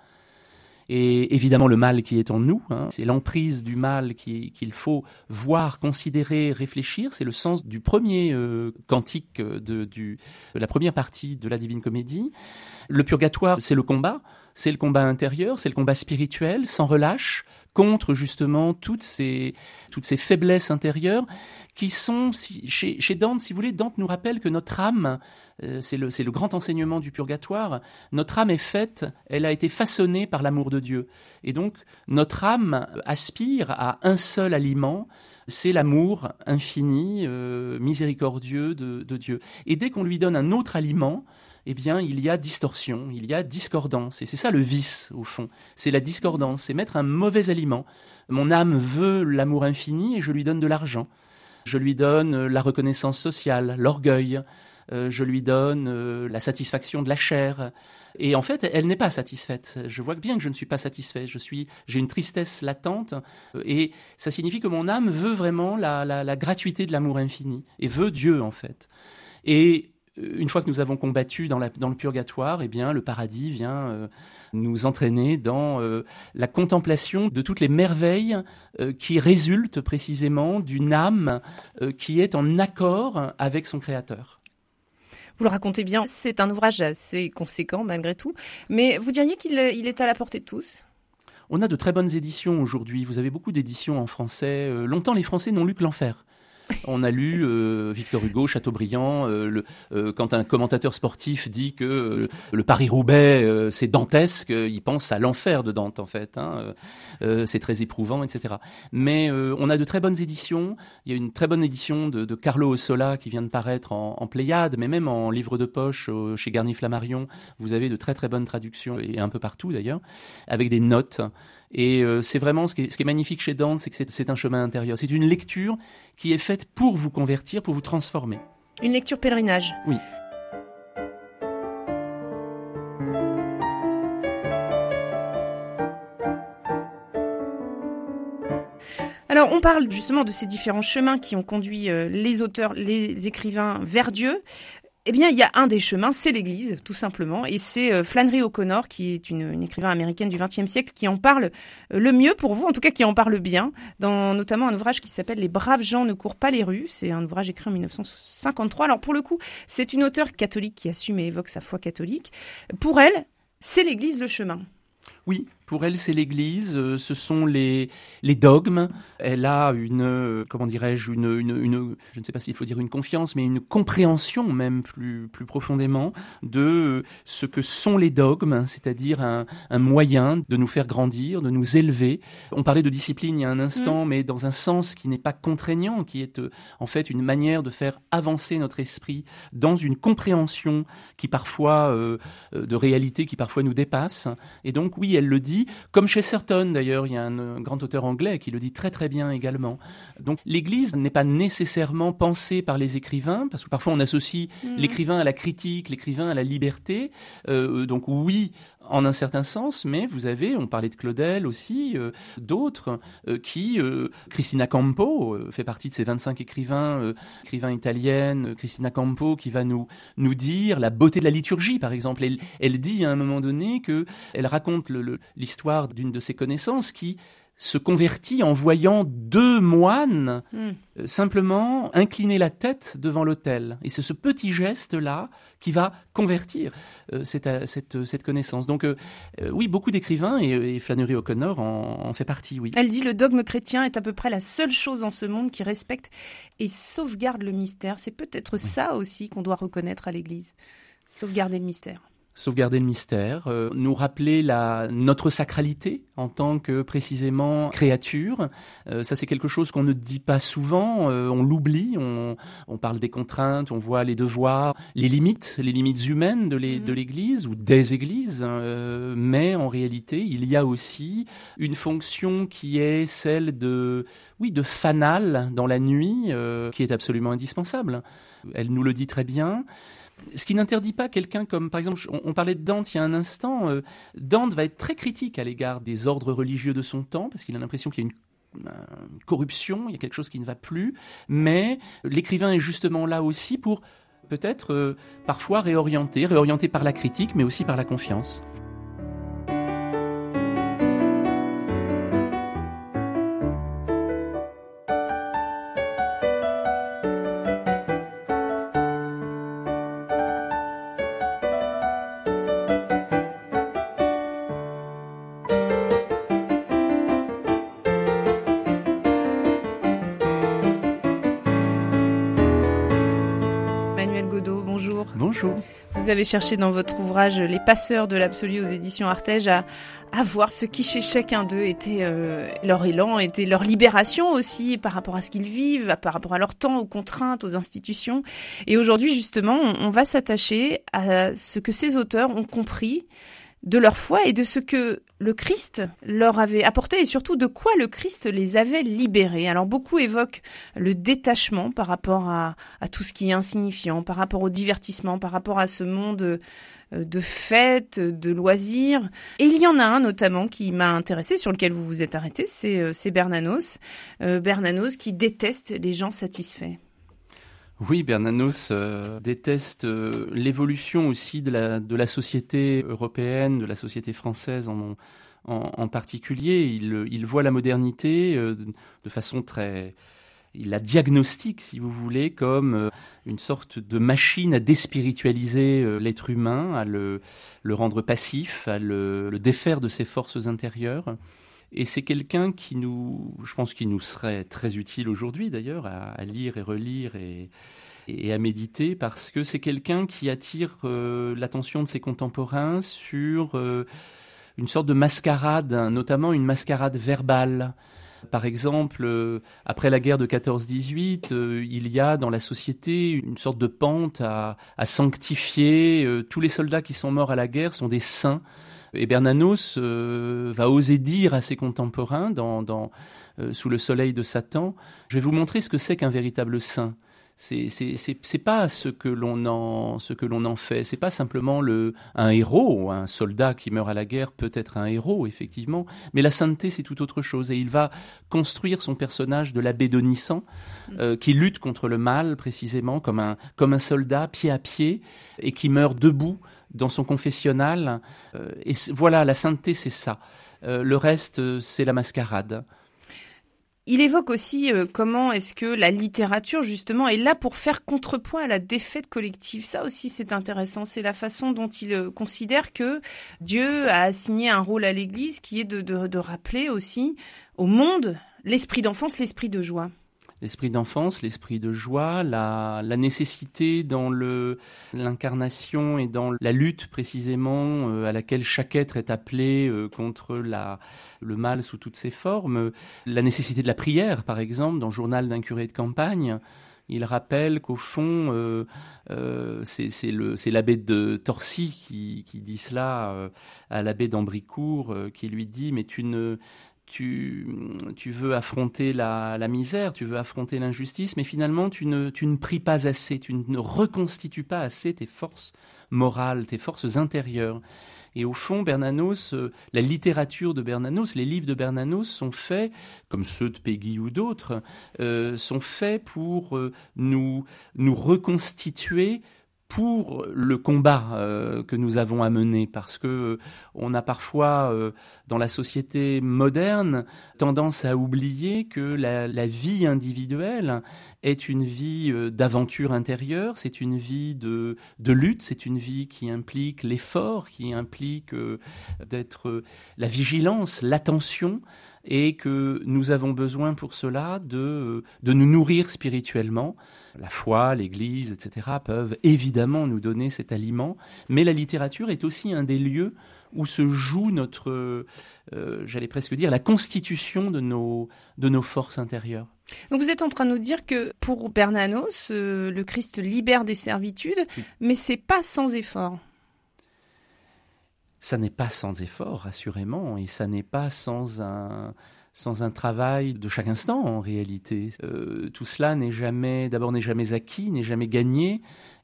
et évidemment le mal qui est en nous. Hein. C'est l'emprise du mal qu'il faut voir, considérer, réfléchir. C'est le sens du premier euh, cantique de, la première partie de la Divine Comédie. Le purgatoire, c'est le combat, c'est le combat intérieur, c'est le combat spirituel, sans relâche, contre justement toutes ces, toutes ces faiblesses intérieures qui sont, chez, Dante, si vous voulez, Dante nous rappelle que notre âme, euh, c'est le, le grand enseignement du purgatoire, notre âme est faite, elle a été façonnée par l'amour de Dieu. Et donc, notre âme aspire à un seul aliment, c'est l'amour infini, euh, miséricordieux de Dieu. Et dès qu'on lui donne un autre aliment, eh bien, il y a distorsion, il y a discordance. Et c'est ça le vice, au fond. C'est la discordance, c'est mettre un mauvais aliment. Mon âme veut l'amour infini et je lui donne de l'argent. Je lui donne euh, la reconnaissance sociale, l'orgueil. Euh, je lui donne euh, la satisfaction de la chair. Et en fait, elle n'est pas satisfaite. Je vois bien que je ne suis pas satisfait. Je suis, j'ai une tristesse latente. Et ça signifie que mon âme veut vraiment la, la, la gratuité de l'amour infini. Et veut Dieu, en fait. Et une fois que nous avons combattu dans, le purgatoire, eh bien, le paradis vient euh, nous entraîner dans euh, la contemplation de toutes les merveilles euh, qui résultent précisément d'une âme qui est en accord avec son Créateur. Vous le racontez bien, c'est un ouvrage assez conséquent malgré tout, mais vous diriez qu'il est à la portée de tous? On a de très bonnes éditions aujourd'hui. Vous avez beaucoup d'éditions en français. longtemps, les Français n'ont lu que l'enfer. On a lu euh, Victor Hugo, Chateaubriand, euh, euh, quand un commentateur sportif dit que le Paris-Roubaix, c'est dantesque, il pense à l'enfer de Dante, en fait. Hein, c'est très éprouvant, etc. Mais on a de très bonnes éditions. Il y a une très bonne édition de, Carlo Ossola qui vient de paraître en, en, Pléiade, mais même en livre de poche chez Garnier Flammarion, vous avez de très très bonnes traductions, et un peu partout d'ailleurs, avec des notes. Et euh, c'est vraiment ce qui, est, ce qui, est, magnifique chez Dante, c'est que c'est un chemin intérieur. C'est une lecture qui est faite pour vous convertir, pour vous transformer. Une lecture pèlerinage. Oui. Alors, on parle justement de ces différents chemins qui ont conduit euh, les auteurs, les écrivains vers Dieu. Eh bien, il y a un des chemins, c'est l'Église, tout simplement, et c'est euh, Flannery O'Connor, qui est une, écrivain américaine du XXe siècle, qui en parle euh, le mieux pour vous, en tout cas qui en parle bien, dans notamment un ouvrage qui s'appelle Les braves gens ne courent pas les rues. C'est un ouvrage écrit en 1953. Alors pour le coup, c'est une auteure catholique qui assume et évoque sa foi catholique. Pour elle, c'est l'Église le chemin. Oui, pour elle, c'est l'Église, euh, ce sont les, les dogmes. Elle a une, euh, comment dirais-je, une, une, je ne sais pas s'il faut dire une confiance, mais une compréhension même plus, plus profondément de ce que sont les dogmes, c'est-à-dire un, un moyen de nous faire grandir, de nous élever. On parlait de discipline il y a un instant, mm. mais dans un sens qui n'est pas contraignant, qui est euh, en fait une manière de faire avancer notre esprit dans une compréhension qui parfois, de réalité qui parfois nous dépasse. Et donc oui, elle le dit, comme chez Certon d'ailleurs, il y a un, grand auteur anglais qui le dit très très bien également. Donc l'Église n'est pas nécessairement pensée par les écrivains, parce que parfois on associe mhm. l'écrivain à la critique, l'écrivain à la liberté. Euh, donc oui, en un certain sens, mais vous avez, on parlait de Claudel aussi, euh, d'autres euh, qui, Cristina Campo fait partie de ces 25 écrivains, écrivains italiennes, Cristina Campo qui va nous nous dire la beauté de la liturgie, par exemple. Elle, elle dit à un moment donné que elle raconte l'histoire d'une de ses connaissances qui se convertit en voyant deux moines hmm. euh, simplement incliner la tête devant l'autel. Et c'est ce petit geste-là qui va convertir euh, cette, cette, cette, connaissance. Donc euh, oui, beaucoup d'écrivains, et, Flannery O'Connor en, en, fait partie, oui. Elle dit le dogme chrétien est à peu près la seule chose dans ce monde qui respecte et sauvegarde le mystère. C'est peut-être ça aussi qu'on doit reconnaître à l'Église. Sauvegarder le mystère sauvegarder le mystère, euh, nous rappeler la, notre sacralité en tant que précisément créature. Euh, ça c'est quelque chose qu'on ne dit pas souvent, euh, on l'oublie, on, on, parle des contraintes, on voit les devoirs, les limites, les limites humaines de mhm. l'Église ou des églises, hein, mais en réalité il y a aussi une fonction qui est celle de, oui, de fanal dans la nuit, qui est absolument indispensable. Elle nous le dit très bien. Ce qui n'interdit pas quelqu'un comme, par exemple, on, parlait de Dante il y a un instant, euh, Dante va être très critique à l'égard des ordres religieux de son temps, parce qu'il a l'impression qu'il y a une corruption, il y a quelque chose qui ne va plus, mais l'écrivain est justement là aussi pour peut-être euh, parfois réorienter, réorienter par la critique, mais aussi par la confiance. Vous avez cherché dans votre ouvrage Les passeurs de l'absolu aux éditions Artege à, voir ce qui chez chacun d'eux était euh, leur élan, était leur libération aussi par rapport à ce qu'ils vivent, par rapport à leur temps, aux contraintes, aux institutions. Et aujourd'hui justement, on va s'attacher à ce que ces auteurs ont compris de leur foi et de ce que le Christ leur avait apporté et surtout de quoi le Christ les avait libérés. Alors beaucoup évoquent le détachement par rapport à, tout ce qui est insignifiant, par rapport au divertissement, par rapport à ce monde euh, de fêtes, de loisirs. Et il y en a un notamment qui m'a intéressé, sur lequel vous vous êtes arrêté, c'est euh, Bernanos. Euh, Bernanos qui déteste les gens satisfaits. Oui, Bernanos euh, déteste euh, l'évolution aussi de la, société européenne, de la société française en, particulier. Il, il, voit la modernité euh, de façon très... Il la diagnostique, si vous voulez, comme une sorte de machine à déspiritualiser l'être humain, à le, le, rendre passif, à le, le défaire de ses forces intérieures. Et c'est quelqu'un qui nous, je pense, qui nous serait très utile aujourd'hui d'ailleurs à, lire et relire et, à méditer parce que c'est quelqu'un qui attire euh, l'attention de ses contemporains sur euh, une sorte de mascarade, notamment une mascarade verbale. Par exemple, euh, après la guerre de 14-18, il y a dans la société une sorte de pente à sanctifier. tous les soldats qui sont morts à la guerre sont des saints. Et Bernanos euh, va oser dire à ses contemporains, dans, euh, Sous le soleil de Satan, je vais vous montrer ce que c'est qu'un véritable saint. C'est pas ce que l'on en ce que l'on en fait. C'est pas simplement le un héros, un soldat qui meurt à la guerre peut être un héros effectivement, mais la sainteté c'est tout autre chose. Et il va construire son personnage de l'abbé Donissant euh, qui lutte contre le mal précisément comme un comme un soldat pied à pied et qui meurt debout dans son confessionnal. Euh, et voilà, la sainteté, c'est ça. Euh, le reste, euh, c'est la mascarade. Il évoque aussi comment est-ce que la littérature, justement, est là pour faire contrepoids à la défaite collective. Ça aussi, c'est intéressant. C'est la façon dont il considère que Dieu a assigné un rôle à l'Église qui est de rappeler aussi au monde l'esprit d'enfance, l'esprit de joie l'esprit d'enfance, l'esprit de joie, la, la nécessité dans le l'incarnation et dans la lutte précisément euh, à laquelle chaque être est appelé euh, contre la le mal sous toutes ses formes, la nécessité de la prière par exemple dans journal d'un curé de campagne. Il rappelle qu'au fond, euh, euh, c'est l'abbé de Torcy qui, qui dit cela à l'abbé d'Ambricourt, qui lui dit mais tu ne tu, veux affronter la, misère, tu veux affronter l'injustice, mais finalement tu ne, tu ne pries pas assez, tu ne reconstitues pas assez tes forces morales, tes forces intérieures. Et au fond, Bernanos, euh, la littérature de Bernanos, les livres de Bernanos sont faits, comme ceux de Peggy ou d'autres, euh, sont faits pour euh, nous, nous reconstituer pour le combat euh, que nous avons à mener parce que euh, on a parfois euh, dans la société moderne tendance à oublier que la, la vie individuelle est une vie d'aventure intérieure, c'est une vie de, de lutte, c'est une vie qui implique l'effort, qui implique d'être la vigilance, l'attention et que nous avons besoin pour cela de, de nous nourrir spirituellement. La foi, l'Église, etc. peuvent évidemment nous donner cet aliment, mais la littérature est aussi un des lieux où se joue notre, euh, j'allais presque dire, la constitution de nos, de nos forces intérieures. Donc vous êtes en train de nous dire que pour Bernanos, euh, le Christ libère des servitudes, mais c'est pas sans effort. Ça n'est pas sans effort, assurément, et ça n'est pas sans un, sans un travail de chaque instant en réalité. Euh, tout cela n'est jamais, d'abord n'est jamais acquis, n'est jamais gagné,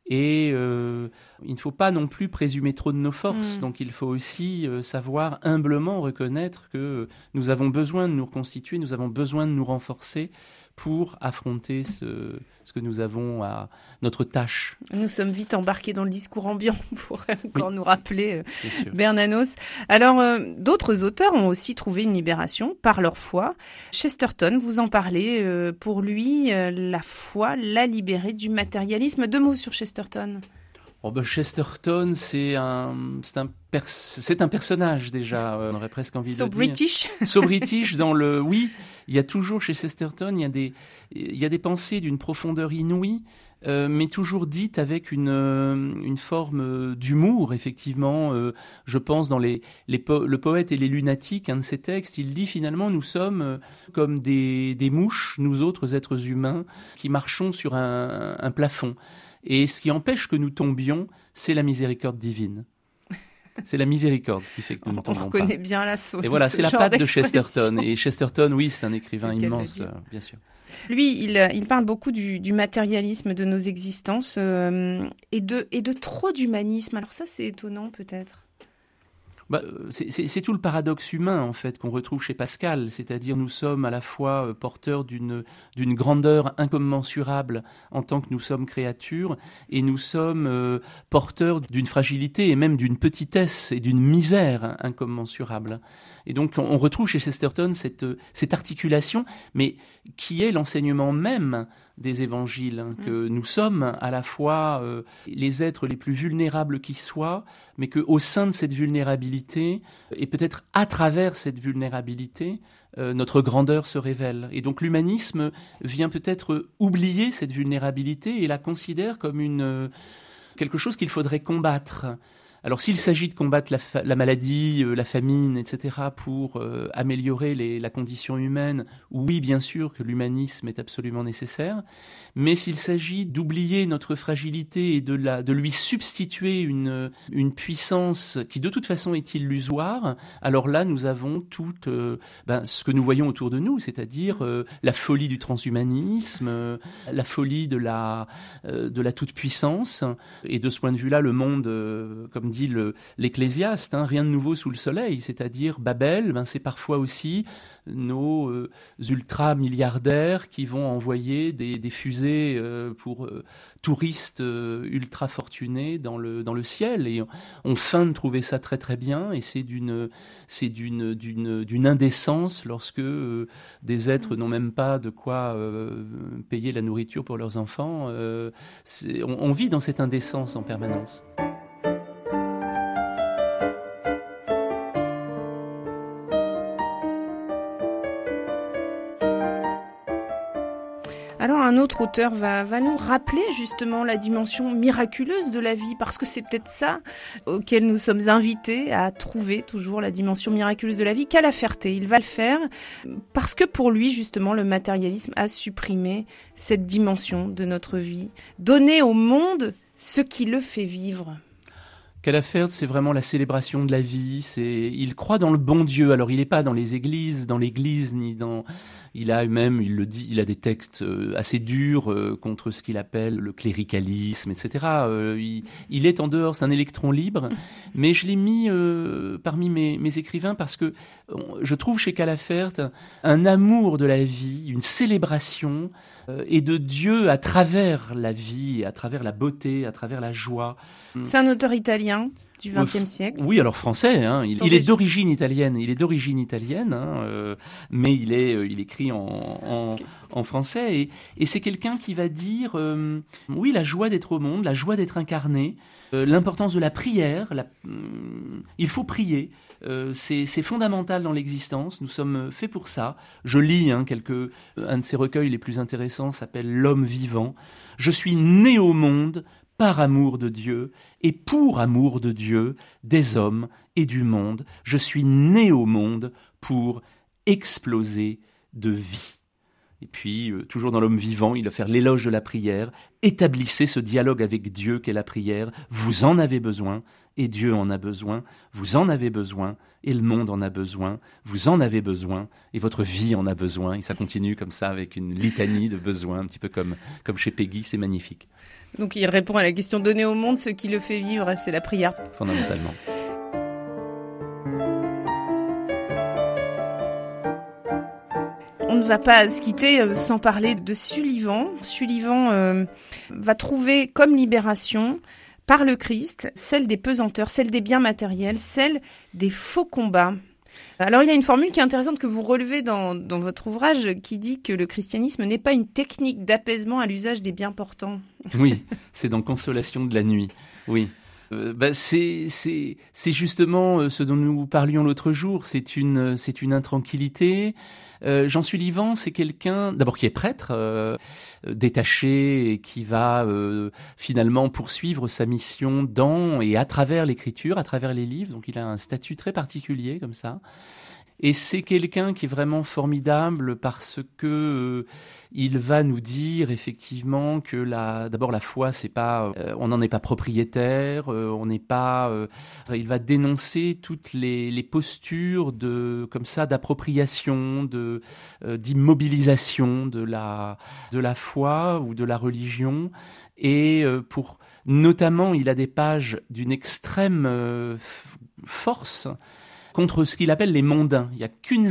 et euh, il ne faut pas non plus présumer trop de nos forces. Mm. Donc il faut aussi euh, savoir humblement reconnaître que nous avons besoin de nous reconstituer, nous avons besoin de nous renforcer pour affronter ce, ce que nous avons à notre tâche. Nous sommes vite embarqués dans le discours ambiant pour encore nous rappeler euh, Bernanos. Alors, euh, d'autres auteurs ont aussi trouvé une libération par leur foi. Chesterton, vous en parlez, euh, pour lui, la foi l'a libéré du matérialisme. Deux mots sur Chesterton. Oh ben Chesterton, c'est un, c'est un, c'est un personnage déjà. on aurait presque envie de dire. So British. So British dans le, oui, il y a toujours chez Chesterton, il y a des, il y a des pensées d'une profondeur inouïe, euh, mais toujours dite avec une, euh, une forme euh, d'humour, effectivement. je pense dans les, les Le poète et les lunatiques, un de ses textes, il dit finalement nous sommes comme des, des mouches, nous autres êtres humains, qui marchons sur un, un plafond. Et ce qui empêche que nous tombions, c'est la miséricorde divine. C'est la miséricorde qui fait que nous ne tombons pas. On reconnaît bien la sauce. Et voilà, c'est la patte de Chesterton. Et Chesterton, oui, c'est un écrivain immense, bien sûr. Lui, il, parle beaucoup du, matérialisme de nos existences euh, et, de, et de trop d'humanisme. Alors ça, c'est étonnant peut-être. Bah, c'est tout le paradoxe humain en fait qu'on retrouve chez Pascal, c'est-à-dire nous sommes à la fois euh, porteurs d'une grandeur incommensurable en tant que nous sommes créatures et nous sommes euh, porteurs d'une fragilité et même d'une petitesse et d'une misère incommensurable. Et donc on, retrouve chez Chesterton cette cette articulation, mais qui est l'enseignement même des évangiles, hein, que mm. nous sommes à la fois euh, les êtres les plus vulnérables qui soient, mais que au sein de cette vulnérabilité, et peut-être à travers cette vulnérabilité, euh, notre grandeur se révèle. Et donc l'humanisme vient peut-être oublier cette vulnérabilité et la considère comme une euh, quelque chose qu'il faudrait combattre. Alors s'il s'agit de combattre la, maladie, euh, la famine, etc., pour euh, améliorer la condition humaine, oui, bien sûr que l'humanisme est absolument nécessaire, mais s'il s'agit d'oublier notre fragilité et de, lui substituer une, une puissance qui de toute façon est illusoire, alors là nous avons tout euh, ben, ce que nous voyons autour de nous, c'est-à-dire la folie du transhumanisme, la folie de la, de la toute-puissance, et de ce point de vue-là, le monde, comme dit l'Ecclésiaste, hein, rien de nouveau sous le soleil, c'est-à-dire Babel, ben, c'est parfois aussi nos euh, ultra-milliardaires qui vont envoyer des, fusées euh, pour euh, touristes ultra fortunés dans le, dans le ciel. Et on, feint de trouver ça très très bien, et c'est d'une d'une indécence lorsque des êtres n'ont même pas de quoi payer la nourriture pour leurs enfants. on vit dans cette indécence en permanence. Un autre auteur va, nous rappeler justement la dimension miraculeuse de la vie, parce que c'est peut-être ça auquel nous sommes invités à trouver toujours la dimension miraculeuse de la vie. Qu'à Ferté, il va le faire parce que pour lui justement le matérialisme a supprimé cette dimension de notre vie, donner au monde ce qui le fait vivre. Calafert, c'est vraiment la célébration de la vie. C'est, il croit dans le bon Dieu. Alors, il n'est pas dans les églises, dans l'église, ni dans. Il a même, il le dit, il a des textes euh, assez durs euh, contre ce qu'il appelle le cléricalisme, etc. Euh, il, est en dehors, c'est un électron libre. Mais je l'ai mis parmi mes, écrivains parce que je trouve chez Calafert un amour de la vie, une célébration et de Dieu à travers la vie, à travers la beauté, à travers la joie. C'est un auteur italien du XXe siècle. Oui, alors français. Hein. Il, est d'origine italienne. Il est d'origine italienne, hein, euh, mais il est, euh, il écrit en, en, français. Et, et c'est quelqu'un qui va dire, euh, oui, la joie d'être au monde, la joie d'être incarné, l'importance de la prière. La, il faut prier. c'est fondamental dans l'existence. Nous sommes faits pour ça. Je lis hein, quelques, un de ses recueils les plus intéressants s'appelle L'homme vivant. Je suis né au monde par amour de Dieu et pour amour de Dieu, des hommes et du monde. Je suis né au monde pour exploser de vie. Et puis, euh, toujours dans l'homme vivant, il va faire l'éloge de la prière. Établissez ce dialogue avec Dieu qu'est la prière. Vous en avez besoin, et Dieu en a besoin. Vous en avez besoin, et le monde en a besoin. Vous en avez besoin, et votre vie en a besoin. Et ça continue comme ça avec une litanie de besoins, un petit peu comme, comme chez Peggy, c'est magnifique. Donc il répond à la question donner au monde ce qui le fait vivre, c'est la prière. Fondamentalement. On ne va pas se quitter euh, sans parler de Sullivan. Sullivan euh, va trouver comme libération par le Christ celle des pesanteurs, celle des biens matériels, celle des faux combats. Alors il y a une formule qui est intéressante que vous relevez dans, dans votre ouvrage qui dit que le christianisme n'est pas une technique d'apaisement à l'usage des biens portants. Oui, c'est dans Consolation de la nuit. Oui. Euh, bah, c'est justement euh, ce dont nous parlions l'autre jour. C'est une c'est une intranquillité. Euh, Jean Sullivan, c'est quelqu'un d'abord qui est prêtre, euh, détaché et qui va euh, finalement poursuivre sa mission dans et à travers l'écriture, à travers les livres. Donc il a un statut très particulier comme ça. Et c'est quelqu'un qui est vraiment formidable parce que euh, il va nous dire effectivement que la, d'abord la foi, c'est pas, euh, on n'en est pas propriétaire, euh, on n'est pas. il va dénoncer toutes les, les, postures de, comme ça, d'appropriation, de d'immobilisation de la de la foi ou de la religion. Et pour notamment, il a des pages d'une extrême force contre ce qu'il appelle les mondains. Il n'y a qu'un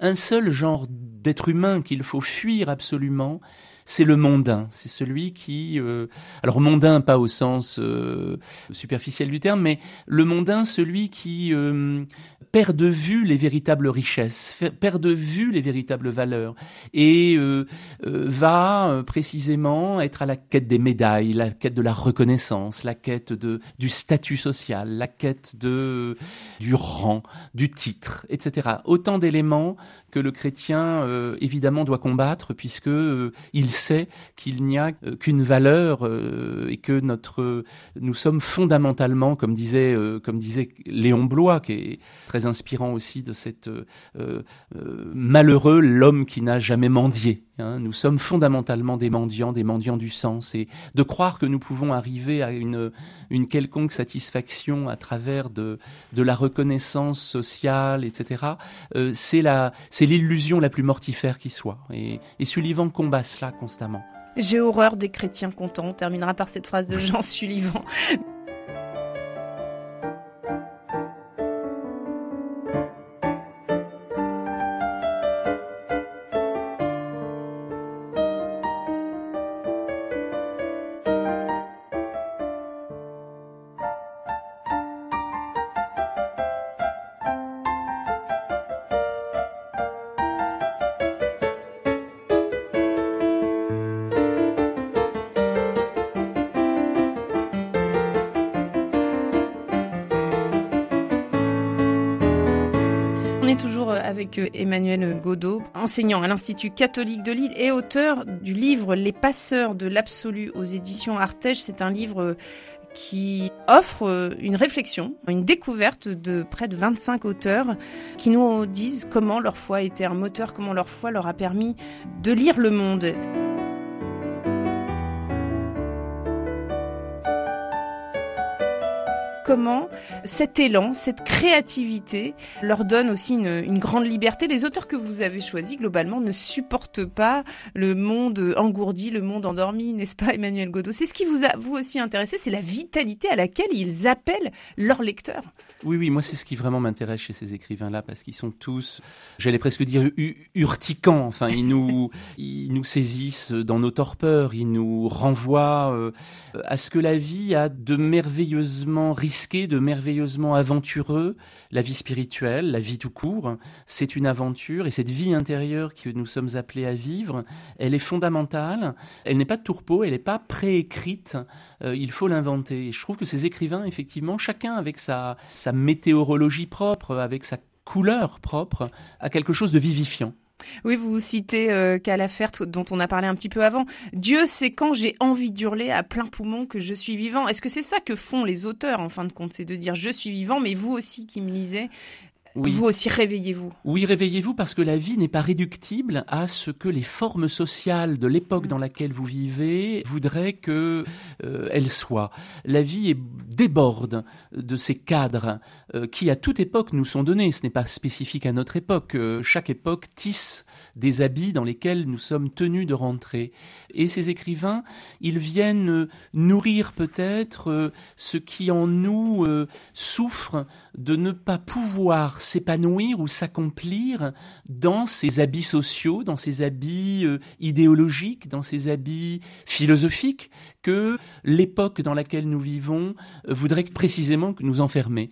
un, seul genre d'être humain qu'il faut fuir absolument, c'est le mondain. C'est celui qui, euh, alors mondain pas au sens euh, superficiel du terme, mais le mondain, celui qui euh, perd de vue les véritables richesses, perd de vue les véritables valeurs et va précisément être à la quête des médailles, la quête de la reconnaissance, la quête de du statut social, la quête de du rang, du titre, etc. Autant d'éléments que le chrétien évidemment doit combattre puisque il qu'il n'y a qu'une valeur et que notre nous sommes fondamentalement comme disait comme disait Léon Blois qui est très inspirant aussi de cette euh, euh, malheureux l'homme qui n'a jamais mendié. Hein. Nous sommes fondamentalement des mendiants, des mendiants du sens, et de croire que nous pouvons arriver à une, une quelconque satisfaction à travers de, de la reconnaissance sociale, etc. Euh, c'est la, c'est l'illusion la plus mortifère qui soit. Et, et Sullivan combat cela constamment. J'ai horreur des chrétiens contents. On terminera par cette phrase de Jean Sullivan. Emmanuel Godot, enseignant à l'Institut catholique de Lille et auteur du livre Les passeurs de l'absolu aux éditions Artege. C'est un livre qui offre une réflexion, une découverte de près de 25 auteurs qui nous disent comment leur foi été un moteur, comment leur foi leur a permis de lire le monde. Comment cet élan, cette créativité leur donne aussi une, grande liberté. Les auteurs que vous avez choisis, globalement, ne supportent pas le monde engourdi, le monde endormi, n'est-ce pas, Emmanuel Godot C'est ce qui vous a, vous aussi, intéressé, c'est la vitalité à laquelle ils appellent leurs lecteurs. Oui, oui, moi c'est ce qui vraiment m'intéresse chez ces écrivains-là, parce qu'ils sont tous, j'allais presque dire, urticants. Enfin, ils nous, ils nous saisissent dans nos torpeurs, ils nous renvoient euh, à ce que la vie a de merveilleusement risqué, de merveilleusement aventureux. La vie spirituelle, la vie tout court, c'est une aventure, et cette vie intérieure que nous sommes appelés à vivre, elle est fondamentale. Elle n'est pas de tourpeau, elle n'est pas préécrite. Euh, il faut l'inventer. Et je trouve que ces écrivains, effectivement, chacun avec sa, sa météorologie propre, avec sa couleur propre, à quelque chose de vivifiant. Oui, vous citez euh, Calafert, dont on a parlé un petit peu avant. Dieu sait quand j'ai envie d'hurler à plein poumon que je suis vivant. Est-ce que c'est ça que font les auteurs, en fin de compte? C'est de dire je suis vivant, mais vous aussi qui me lisez, vous aussi, réveillez-vous. Oui, réveillez-vous parce que la vie n'est pas réductible à ce que les formes sociales de l'époque dans laquelle vous vivez voudraient que euh, elle soit. La vie est, déborde de ces cadres euh, qui, à toute époque, nous sont donnés. Ce n'est pas spécifique à notre époque. Euh, chaque époque tisse des habits dans lesquels nous sommes tenus de rentrer. Et ces écrivains, ils viennent nourrir peut-être ce qui en nous souffre de ne pas pouvoir s'épanouir ou s'accomplir dans ces habits sociaux, dans ces habits euh, idéologiques, dans ces habits philosophiques que l'époque dans laquelle nous vivons euh, voudrait précisément nous enfermer.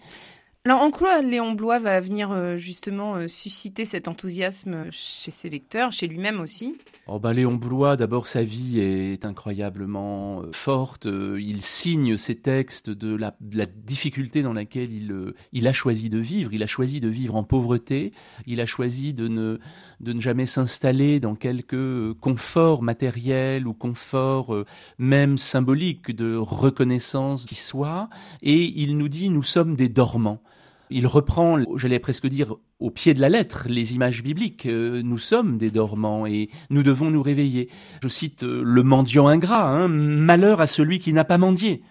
Alors en quoi Léon Blois va venir euh, justement euh, susciter cet enthousiasme chez ses lecteurs, chez lui-même aussi? Oh bah Léon Blois, d'abord sa vie est incroyablement euh, forte. Il signe ses textes de la, difficulté dans laquelle il, il a choisi de vivre. Il a choisi de vivre en pauvreté. Il a choisi de ne, de ne jamais s'installer dans quelque confort matériel ou confort même symbolique de reconnaissance qui soit. Et il nous dit nous sommes des dormants. Il reprend, j'allais presque dire, au pied de la lettre, les images bibliques. Euh, nous sommes des dormants et nous devons nous réveiller. Je cite euh, le mendiant ingrat, hein, malheur à celui qui n'a pas mendié.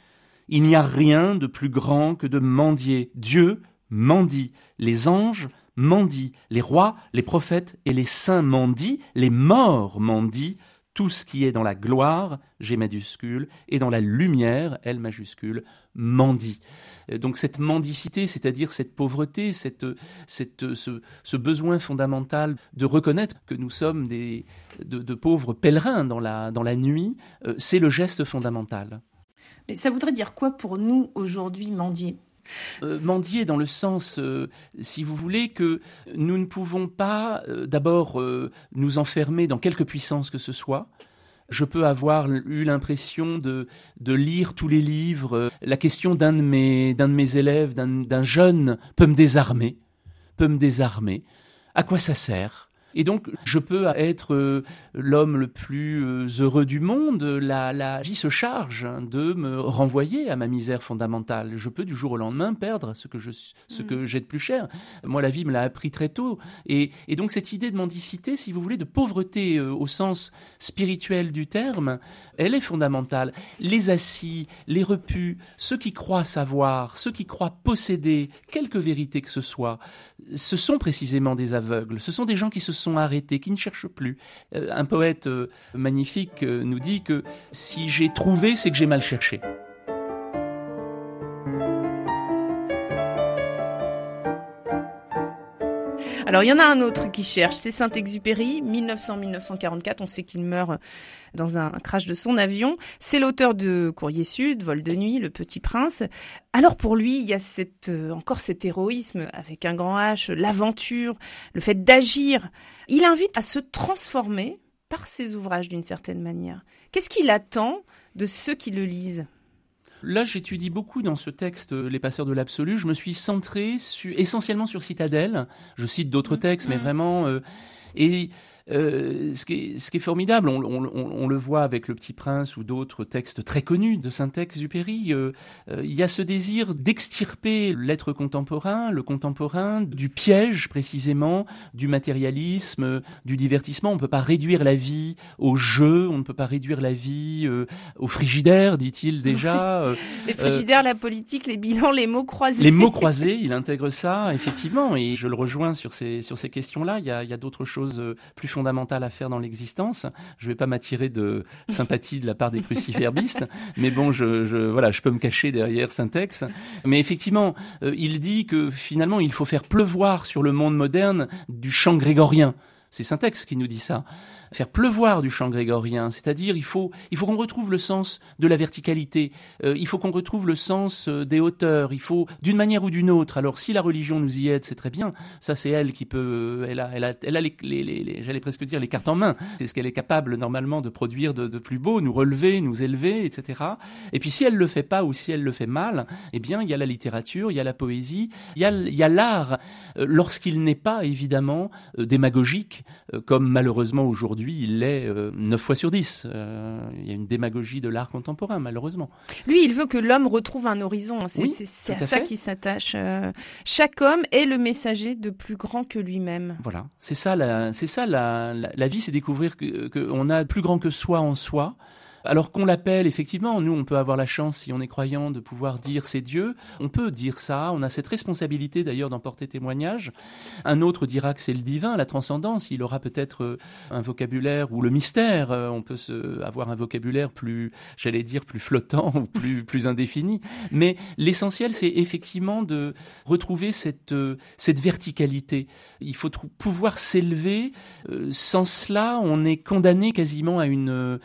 Il n'y a rien de plus grand que de mendier. Dieu mendie, les anges mendient, les rois, les prophètes et les saints mendient, les morts mendient, tout ce qui est dans la gloire, G majuscule, et dans la lumière, L majuscule, mendie. Euh, donc cette mendicité, c'est-à-dire cette pauvreté, cette, ce, besoin fondamental de reconnaître que nous sommes de, pauvres pèlerins dans la, dans la nuit, euh, c'est le geste fondamental. Mais ça voudrait dire quoi pour nous aujourd'hui mendier euh, mendier dans le sens, euh, si vous voulez, que nous ne pouvons pas euh, d'abord nous enfermer dans quelque puissance que ce soit. Je peux avoir eu l'impression de, lire tous les livres. La question d'un de mes, d'un de mes élèves, d'un jeune, peut me désarmer. Peut me désarmer. À quoi ça sert? Et donc, je peux être euh, l'homme le plus euh, heureux du monde. La, la vie se charge de me renvoyer à ma misère fondamentale. Je peux du jour au lendemain perdre ce que je, ce que mm. j'ai de plus cher. Moi, la vie me l'a appris très tôt. Et, et, donc, cette idée de mendicité, si vous voulez, de pauvreté euh, au sens spirituel du terme, elle est fondamentale. Les assis, les repus, ceux qui croient savoir, ceux qui croient posséder quelque vérité que ce soit, ce sont précisément des aveugles. Ce sont des gens qui se sont arrêtés, qui ne cherchent plus. Euh, un poète euh, magnifique euh, nous dit que si j'ai trouvé, c'est que j'ai mal cherché. Alors il y en a un autre qui cherche, c'est Saint-Exupéry, 1900-1944. On sait qu'il meurt dans un crash de son avion. C'est l'auteur de Courrier Sud, Vol de nuit, Le Petit Prince. Alors pour lui, il y a euh, encore cet héroïsme avec un grand H, l'aventure, le fait d'agir. Il invite à se transformer par ses ouvrages d'une certaine manière. Qu'est-ce qu'il attend de ceux qui le lisent? Là, j'étudie beaucoup dans ce texte euh, Les passeurs de l'absolu. Je me suis centré essentiellement sur Citadelle. Je cite d'autres mmh. textes, mais mmh. vraiment. Euh, et euh, ce, qui est, ce, qui est, formidable, on, on, on, le voit avec Le Petit Prince ou d'autres textes très connus de Saint-Exupéry, euh, euh, il y a ce désir d'extirper l'être contemporain, le contemporain, du piège précisément, du matérialisme, du divertissement. On ne peut pas réduire la vie au jeu, on ne peut pas réduire la vie euh, au frigidaire, dit-il déjà. les frigidaires, la politique, les bilans, les mots croisés. Les mots croisés, il intègre ça, effectivement, et je le rejoins sur ces, sur ces questions-là. Il y a, il y a d'autres choses plus fondamentale à faire dans l'existence. Je vais pas m'attirer de sympathie de la part des cruciverbistes, mais bon, je, je, voilà, je peux me cacher derrière Syntex. Mais effectivement, euh, il dit que finalement, il faut faire pleuvoir sur le monde moderne du chant grégorien. C'est Syntex qui nous dit ça faire pleuvoir du chant grégorien, c'est-à-dire il faut, il faut qu'on retrouve le sens de la verticalité, euh, il faut qu'on retrouve le sens euh, des hauteurs, il faut d'une manière ou d'une autre. Alors si la religion nous y aide, c'est très bien. Ça c'est elle qui peut, elle a, elle a, elle a les, les, les, j'allais presque dire les cartes en main. C'est ce qu'elle est capable normalement de produire de, de, plus beau, nous relever, nous élever, etc. Et puis si elle le fait pas ou si elle le fait mal, eh bien il y a la littérature, il y a la poésie, il y a, il y a l'art euh, lorsqu'il n'est pas évidemment démagogique, comme malheureusement aujourd'hui aujourd'hui, il l'est 9 euh, fois sur 10. Euh, il y a une démagogie de l'art contemporain, malheureusement. Lui, il veut que l'homme retrouve un horizon. C'est à, ça qu'il s'attache. Euh. chaque homme est le messager de plus grand que lui-même. Voilà, c'est ça, la, c'est ça la, la, vie, c'est découvrir qu'on que a plus grand que soi en soi alors qu'on l'appelle effectivement, nous on peut avoir la chance si on est croyant de pouvoir dire c'est Dieu, on peut dire ça, on a cette responsabilité d'ailleurs d'en porter témoignage. Un autre dira que c'est le divin, la transcendance, il aura peut-être euh, un vocabulaire ou le mystère, euh, on peut avoir un vocabulaire plus, j'allais dire plus flottant ou plus plus indéfini, mais l'essentiel c'est effectivement de retrouver cette euh, cette verticalité. Il faut pouvoir s'élever, sans cela on est condamné quasiment à une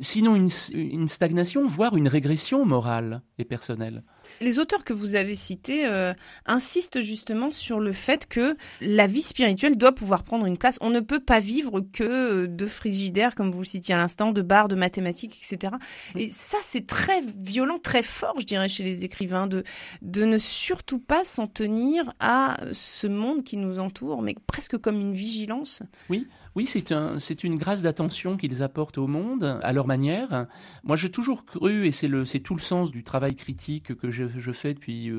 sinon une, stagnation, voire une régression morale et personnelle. Les auteurs que vous avez cités euh, insistent justement sur le fait que la vie spirituelle doit pouvoir prendre une place. On ne peut pas vivre que de frigidaire, comme vous le citiez à l'instant, de bars, de mathématiques, etc. Et ça, c'est très violent, très fort, je dirais, chez les écrivains, de, de ne surtout pas s'en tenir à ce monde qui nous entoure, mais presque comme une vigilance. Oui, oui, c'est un, c'est une grâce d'attention qu'ils apportent au monde à leur manière. Moi, j'ai toujours cru, et c'est tout le sens du travail critique que je, fais depuis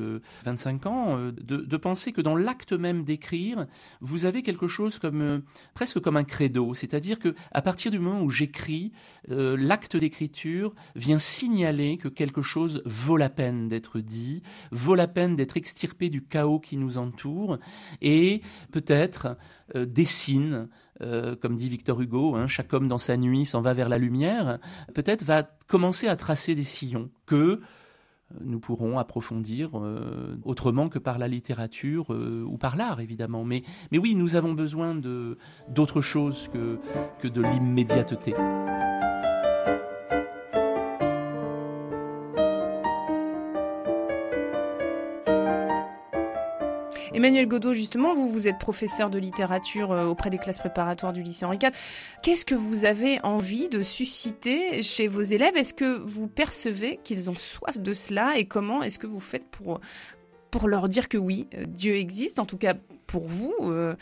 25 euh, ans, euh, de, de, penser que dans l'acte même d'écrire, vous avez quelque chose comme euh, presque comme un credo, c'est-à-dire que à partir du moment où j'écris, l'acte d'écriture vient signaler que quelque chose vaut la peine d'être dit, vaut la peine d'être extirpé du chaos qui nous entoure, et peut-être dessine euh, comme dit Victor Hugo, hein, chaque homme dans sa nuit s'en va vers la lumière, peut-être va commencer à tracer des sillons que euh, nous pourrons approfondir euh, autrement que par la littérature ou par l'art, évidemment. Mais, mais oui, nous avons besoin d'autre chose que, que de l'immédiateté. Emmanuel Godot, justement, vous, vous êtes professeur de littérature euh, auprès des classes préparatoires du lycée Henri IV. Qu'est-ce que vous avez envie de susciter chez vos élèves? Est-ce que vous percevez qu'ils ont soif de cela? Et comment est-ce que vous faites pour, pour leur dire que oui, euh, Dieu existe, en tout cas pour vous, euh,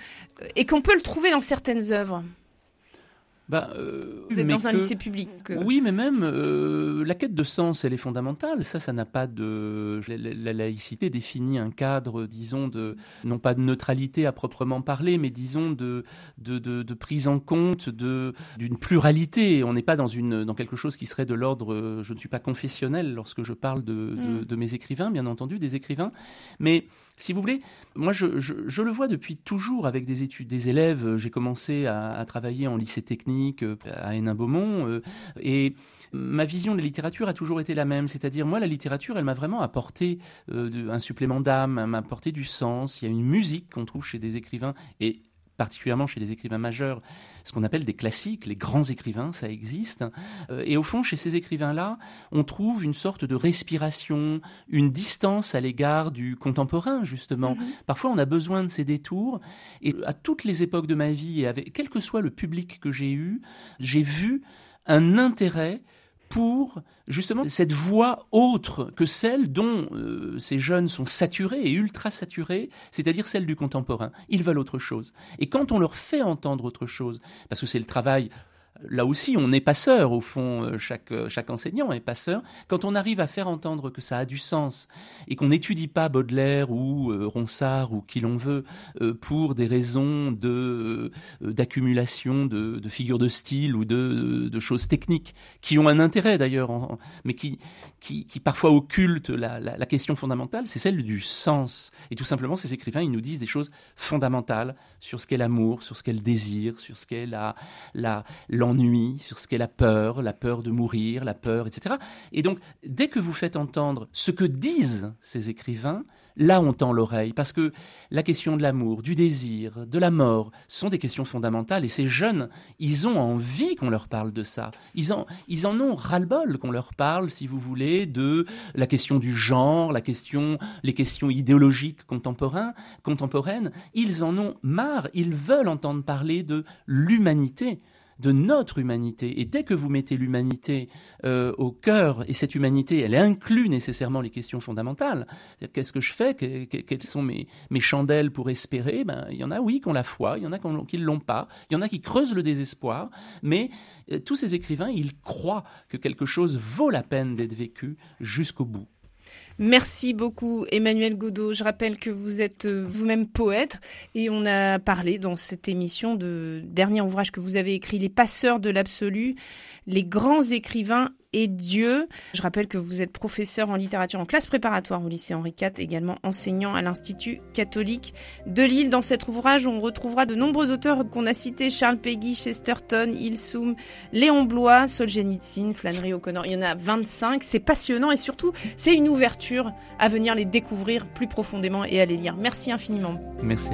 et qu'on peut le trouver dans certaines œuvres? Bah, euh, Vous êtes dans un lycée public. Oui, mais même euh, la quête de sens, elle est fondamentale. Ça, ça n'a pas de. La, laïcité définit un cadre, disons, de non pas de neutralité à proprement parler, mais disons de de, de, prise en compte de d'une pluralité. On n'est pas dans une dans quelque chose qui serait de l'ordre. Je ne suis pas confessionnel lorsque je parle de, mm. de, mes écrivains, bien entendu, des écrivains, mais si vous voulez, moi je, le vois depuis toujours avec des études, des élèves. J'ai commencé à, travailler en lycée technique euh, à Hénin-Beaumont. Euh, et ma vision de la littérature a toujours été la même. C'est-à-dire, moi, la littérature, elle m'a vraiment apporté euh, un supplément d'âme, m'a apporté du sens. Il y a une musique qu'on trouve chez des écrivains. Et particulièrement chez les écrivains majeurs, ce qu'on appelle des classiques, les grands écrivains, ça existe. Et au fond, chez ces écrivains-là, on trouve une sorte de respiration, une distance à l'égard du contemporain, justement. Mm-hmm. Parfois, on a besoin de ces détours. Et à toutes les époques de ma vie, et avec, quel que soit le public que j'ai eu, j'ai vu un intérêt pour justement cette voix autre que celle dont euh, ces jeunes sont saturés et ultra saturés, c'est-à-dire celle du contemporain. Ils veulent autre chose. Et quand on leur fait entendre autre chose, parce que c'est le travail là aussi, on est passeur, au fond, euh, chaque, euh, chaque enseignant est passeur. Quand on arrive à faire entendre que ça a du sens et qu'on n'étudie pas Baudelaire ou euh, Ronsard ou qui l'on veut pour des raisons de, d'accumulation de, figures de style ou de, de, choses techniques qui ont un intérêt d'ailleurs, mais qui, qui, qui, parfois occultent la, la, la question fondamentale, c'est celle du sens. Et tout simplement, ces écrivains, ils nous disent des choses fondamentales sur ce qu'est l'amour, sur ce qu'est le désir, sur ce qu'est la, la, l'ennui, sur ce qu'est la peur, la peur de mourir, la peur, etc. Et donc, dès que vous faites entendre ce que disent ces écrivains, là on tend l'oreille, parce que la question de l'amour, du désir, de la mort, sont des questions fondamentales, et ces jeunes, ils ont envie qu'on leur parle de ça. Ils en, ils en ont ras-le-bol qu'on leur parle, si vous voulez, de la question du genre, la question, les questions idéologiques contemporaines, contemporaines. Ils en ont marre, ils veulent entendre parler de l'humanité de notre humanité. Et dès que vous mettez l'humanité euh, au cœur, et cette humanité, elle inclut nécessairement les questions fondamentales, qu'est-ce que je fais Quelles sont mes, chandelles pour espérer ben, Il y en a, oui, qui ont la foi, il y en a qui ne l'ont pas, il y en a qui creusent le désespoir, mais euh, tous ces écrivains, ils croient que quelque chose vaut la peine d'être vécu jusqu'au bout. Merci beaucoup Emmanuel Godot. Je rappelle que vous êtes euh, vous-même poète et on a parlé dans cette émission de dernier ouvrage que vous avez écrit, Les passeurs de l'absolu, les grands écrivains et Dieu. Je rappelle que vous êtes professeur en littérature en classe préparatoire au lycée Henri IV, également enseignant à l'Institut catholique de Lille. Dans cet ouvrage, on retrouvera de nombreux auteurs qu'on a cités, Charles Peggy, Chesterton, Ilsoum, Léon Blois, Solzhenitsyn, Flannery O'Connor. Il y en a 25. C'est passionnant et surtout, c'est une ouverture à venir les découvrir plus profondément et à les lire. Merci infiniment. Merci.